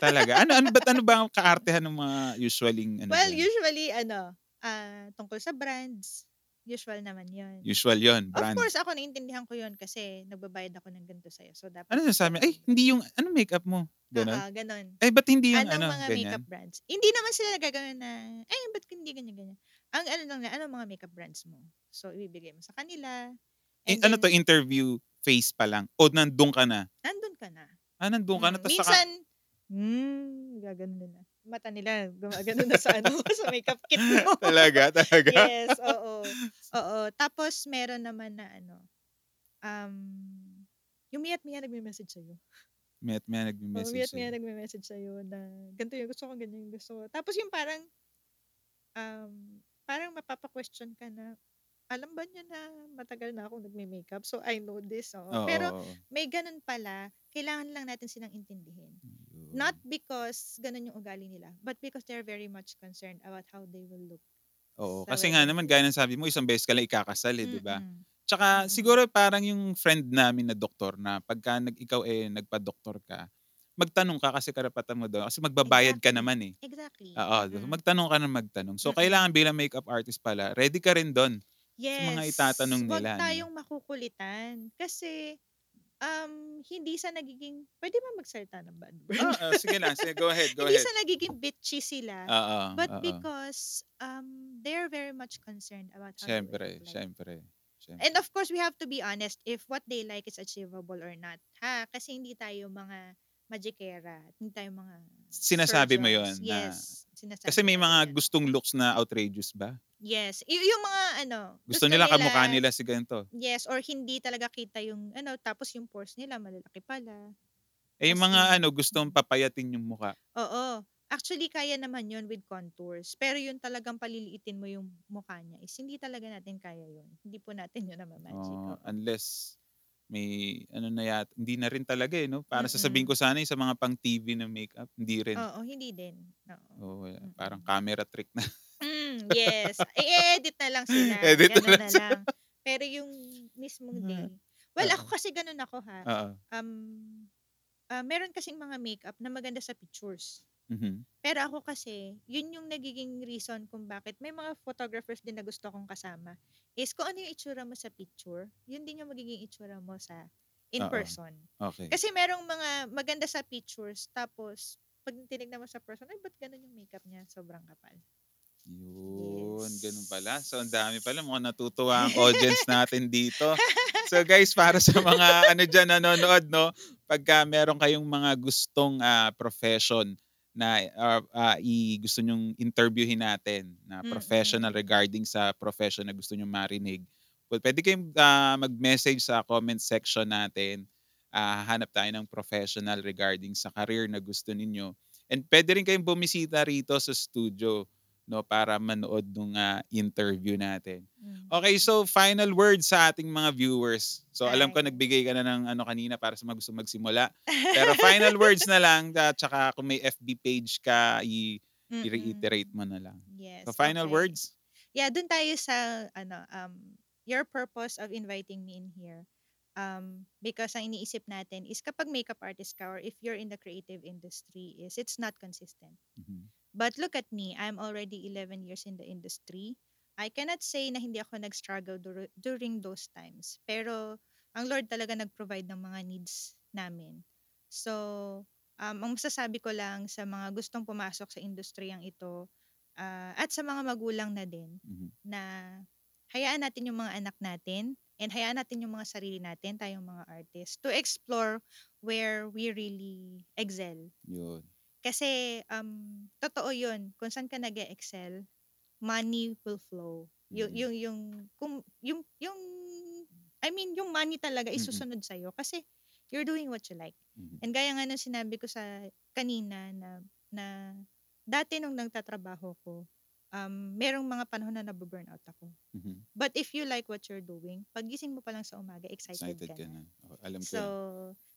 Speaker 1: Talaga. Ano ano ba't ano ba ang kaartehan ng mga usually ano?
Speaker 2: well,
Speaker 1: dyan?
Speaker 2: usually, ano, ah tungkol sa brands, usual naman yon
Speaker 1: usual 'yon,
Speaker 2: Of
Speaker 1: brand.
Speaker 2: course, ako naintindihan ko yon kasi nagbabayad ako ng ganito sa'yo. So, dapat...
Speaker 1: Ano nasabi? Ay, hindi yung ano makeup mo. Ganun.
Speaker 2: Oo, ganon.
Speaker 1: Ay, ba't hindi yung
Speaker 2: Anong
Speaker 1: ano,
Speaker 2: mga
Speaker 1: ganyan?
Speaker 2: makeup brands? Hindi naman sila nagagawin na, ay, ba't hindi ganyan-ganyan? Ang ano lang na, anong mga makeup brands mo? So, ibibigay mo sa kanila.
Speaker 1: Eh,
Speaker 2: And
Speaker 1: ano to,
Speaker 2: then,
Speaker 1: interview face pa lang? O nandun ka na?
Speaker 2: nandun ka na.
Speaker 1: Ah, nandun ka na.
Speaker 2: Mm,
Speaker 1: Tas saka,
Speaker 2: minsan, hmm, gaganon na. Mata nila, gumagano na sa ano, <laughs> sa makeup kit mo. <laughs>
Speaker 1: talaga, talaga.
Speaker 2: yes, <laughs> oo. Oo. Tapos, meron naman na ano, um, yung miyat miya nagme-message sa'yo.
Speaker 1: May at may
Speaker 2: Oo,
Speaker 1: nagme-message
Speaker 2: miyat miya nagme-message sa'yo na ganito yung gusto ko, ganyan yung gusto ko. Tapos yung parang, um, parang mapapa-question ka na, alam ba niya na matagal na akong nagme-makeup? So, I know this. oo.
Speaker 1: Oo,
Speaker 2: Pero, may ganun pala, kailangan lang natin silang intindihin.
Speaker 1: Ayun.
Speaker 2: Not because ganun yung ugali nila, but because they're very much concerned about how they will look.
Speaker 1: Oo,
Speaker 2: sa
Speaker 1: kasi nga
Speaker 2: wedding
Speaker 1: naman,
Speaker 2: day.
Speaker 1: gaya ng sabi mo, isang beses ka lang ikakasal eh, di ba? Tsaka
Speaker 2: Mm.
Speaker 1: siguro parang yung friend namin na doktor na pagka nag, ikaw eh nagpa-doktor ka, magtanong ka kasi karapatan mo doon. Kasi magbabayad ka
Speaker 2: Exactly.
Speaker 1: naman eh.
Speaker 2: Exactly.
Speaker 1: Oo,
Speaker 2: Mm-mm.
Speaker 1: magtanong ka na magtanong. So,
Speaker 2: Mm-mm.
Speaker 1: kailangan bilang makeup artist pala, ready ka rin doon.
Speaker 2: Yes.
Speaker 1: mga itatanong
Speaker 2: Huwag
Speaker 1: nila, no?
Speaker 2: tayong makukulitan. Kasi, um, hindi sa nagiging, pwede ba magsalita ng bad word?
Speaker 1: Ah, ah, sige lang, sige, go ahead, go <laughs>
Speaker 2: hindi
Speaker 1: ahead.
Speaker 2: sa nagiging bitchy sila.
Speaker 1: Oo,
Speaker 2: but
Speaker 1: oo.
Speaker 2: because um, they're very much concerned about how they
Speaker 1: Siyempre,
Speaker 2: like.
Speaker 1: siyempre. siyempre.
Speaker 2: And of course, we have to be honest if what they like is achievable or not. Ha? Kasi hindi tayo mga magikera. Hindi tayo mga
Speaker 1: Sinasabi mo
Speaker 2: surgeons.
Speaker 1: yun na-
Speaker 2: Yes. Sinasabi
Speaker 1: Kasi may mga
Speaker 2: yan.
Speaker 1: gustong looks na outrageous ba?
Speaker 2: Yes. Y- yung mga ano.
Speaker 1: Gusto, nila kamukha nila si ganito.
Speaker 2: Yes. Or hindi talaga kita yung ano. Tapos yung pores nila malalaki pala.
Speaker 1: Eh yung mga ano, gustong papayatin yung mukha.
Speaker 2: Oo. Actually, kaya naman yun with contours. Pero yun talagang paliliitin mo yung mukha niya is hindi talaga natin kaya yun. Hindi po natin yun namamagic.
Speaker 1: Oh, unless may ano na yata, hindi na rin talaga eh, no? Para
Speaker 2: Mm-mm.
Speaker 1: sasabihin ko sana yung sa mga pang TV na makeup, hindi rin.
Speaker 2: Oo, hindi din. Oo.
Speaker 1: Oh, wala.
Speaker 2: Mm-mm.
Speaker 1: parang camera trick na.
Speaker 2: Mm, yes. I-edit na lang sila.
Speaker 1: Edit na
Speaker 2: Ganun
Speaker 1: lang
Speaker 2: na lang. Pero yung mismong
Speaker 1: Mhm.
Speaker 2: day. Well, ako kasi ganun ako ha. Um, ah, meron kasing mga makeup na maganda sa pictures.
Speaker 1: Mhm.
Speaker 2: Pero ako kasi, yun yung nagiging reason kung bakit may mga photographers din na gusto kong kasama, is kung ano yung itsura mo sa picture, yun din yung magiging itsura mo sa in
Speaker 1: Oo.
Speaker 2: person.
Speaker 1: Okey.
Speaker 2: Kasi merong mga maganda sa pictures, tapos 'pag tinignan mo sa person, "Ay ba't gano'n yung makeup niya, sobrang kapal."
Speaker 1: Yun,
Speaker 2: Yes.
Speaker 1: ganun pala. So, ang dami pala, mukhang natutuwa ang audience <laughs> natin dito. So, guys, para sa mga ano diyan nanonood 'no, pagka meron kayong mga gustong, ah, profession na, ah, ah, i gusto niyong interviewhin natin na professional
Speaker 2: Mm.
Speaker 1: regarding sa profession na gusto niyong marinig, well, puwede kayong, ah, mag-message sa comment section natin. Ah, hahanap tayo ng professional regarding sa career na gusto ninyo and puwede rin kayong bumisita rito sa studio 'no, para manood nung, ah, interview natin.
Speaker 2: Hmm.
Speaker 1: Okey, so final words sa ating mga viewers. So, alam ko
Speaker 2: Ay.
Speaker 1: nagbigay ka na ng ano kanina para sa mga gustong magsimula. <laughs> Pero final words na lang at tsaka kung may FB page ka i
Speaker 2: Mm.
Speaker 1: i-reiterate mo na lang.
Speaker 2: Yes,
Speaker 1: So, final
Speaker 2: okey.
Speaker 1: words?
Speaker 2: Yeah, dun tayo sa ano, um, your purpose of inviting me in here, um, because ang iniisip natin is kapag makeup artist ka or if you're in the creative industry is it's not consistent.
Speaker 1: Mhm.
Speaker 2: But look at me, I'm already 11 years in the industry. I cannot say na hindi ako nag-struggle duru during those times, pero ang Lord talaga nag-provide ng mga needs namin. So, um, ang masasabi ko lang sa mga gustong pumasok sa industriyang ito, ah, at sa mga magulang na din,
Speaker 1: Mhm.
Speaker 2: na hayaan natin yung mga anak natin and hayaan natin yung mga sarili natin, tayong mga artist, to explore where we really excel.
Speaker 1: Yun.
Speaker 2: Kasi, um, totoo yun, kung saan ka nag-e-excel, money will flow. Yu
Speaker 1: Mm.
Speaker 2: yung yung kung yung yung I mean, yung money talaga is
Speaker 1: Mm.
Speaker 2: susunod sa'yo kasi you're doing what you like.
Speaker 1: Mhm.
Speaker 2: And gaya nga ng sinabi ko sa kanina na na dati nung nagtatrabaho ko, um, merong mga panahon na nabu-burnout ako.
Speaker 1: Mhm.
Speaker 2: But if you like what you're doing, paggising mo pa lang sa umaga, excited,
Speaker 1: Excited
Speaker 2: ka na.
Speaker 1: na. Oo, alam ko
Speaker 2: So,
Speaker 1: yan.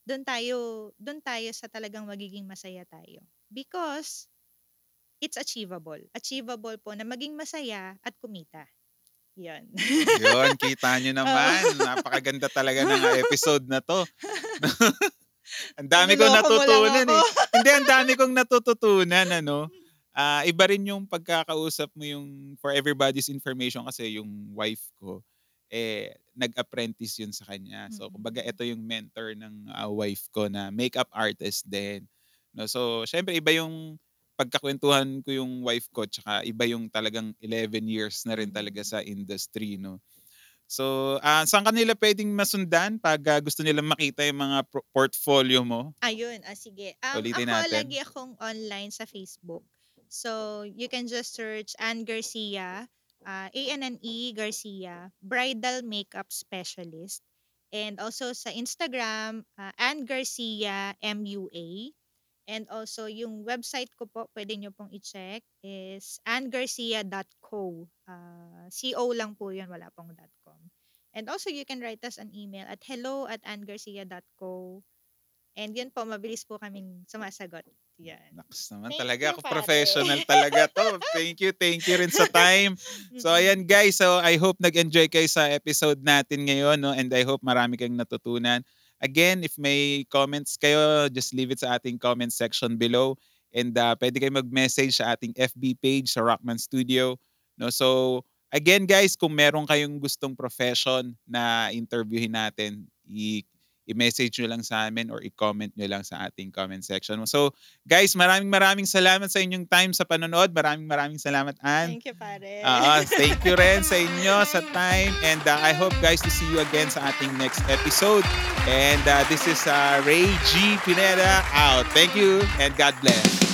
Speaker 2: Dun tayo dun tayo sa talagang magiging masaya tayo. Because it's achievable. Achievable po na maging masaya at kumita. Yun.
Speaker 1: Yun, kita niyo <laughs> naman.
Speaker 2: Oo.
Speaker 1: Napakaganda talaga ng episode na 'to. <laughs> Ang dami kong natutunan, eh. <laughs> Hindi, ang dami kong natututunan ano. Ah, iba rin yung pagkakausap mo yung for everybody's information kasi yung wife ko, eh, nag-apprentice yun sa kanya. So, kumbaga
Speaker 2: Mm.
Speaker 1: ito yung mentor ng, ah, wife ko na makeup artist din, 'no. So, siyempre iba yung pagkakuwentuhan ko yung wife ko tsaka iba yung talagang 11 years na rin talaga
Speaker 2: Mm.
Speaker 1: sa industry, 'no. So, ah, saan ka nila puwedeng masundan 'pag, ah, gusto nilang makita yung mga pro portfolio mo?
Speaker 2: Ayun, ah, sige. Um,
Speaker 1: Ulitin
Speaker 2: ako
Speaker 1: natin.
Speaker 2: lagi akong online sa Facebook. So, you can just search Ann Garcia, ah, A-N-N-E Garcia, Bridal Makeup Specialist. And also sa Instagram, ah, Ann Garcia MUA. And also yung website ko po, puwede niyo pong i-check is anngarcia.co. Ah, C-O lang po yun, wala pong .com. And also you can write us an email at hello@anngarcia.co. And yun po, mabilis po kaming sumasagot. Yan.
Speaker 1: Naks naman
Speaker 2: Thank
Speaker 1: talaga
Speaker 2: you,
Speaker 1: ako
Speaker 2: pare.
Speaker 1: professional talaga 'to. <laughs> Thank you, thank you rin sa <laughs> time. So, ayan guys, so I hope nag-enjoy kayo sa episode natin ngayon 'no, and I hope marami kayong natutunan. Again, if may comments kayo, just leave it sa ating comment section below and, ah, puwede kayong mag-message sa ating FB page sa Rockman Studio 'no. So, again guys, kung meron kayong gustong profession na interviewhin natin, i i-message niyo lang sa amin or i-comment niyo lang sa ating comment section. So, guys, maraming maraming salamat sa inyong time sa panonood. Maraming maraming salamat, Ann.
Speaker 2: Thank you, pare.
Speaker 1: Oo, thank you rin sa inyo <laughs> sa time and, ah, I hope guys to see you again sa ating next episode. And, ah, this is, ah, Ray G. Pineda out. Thank you and God bless.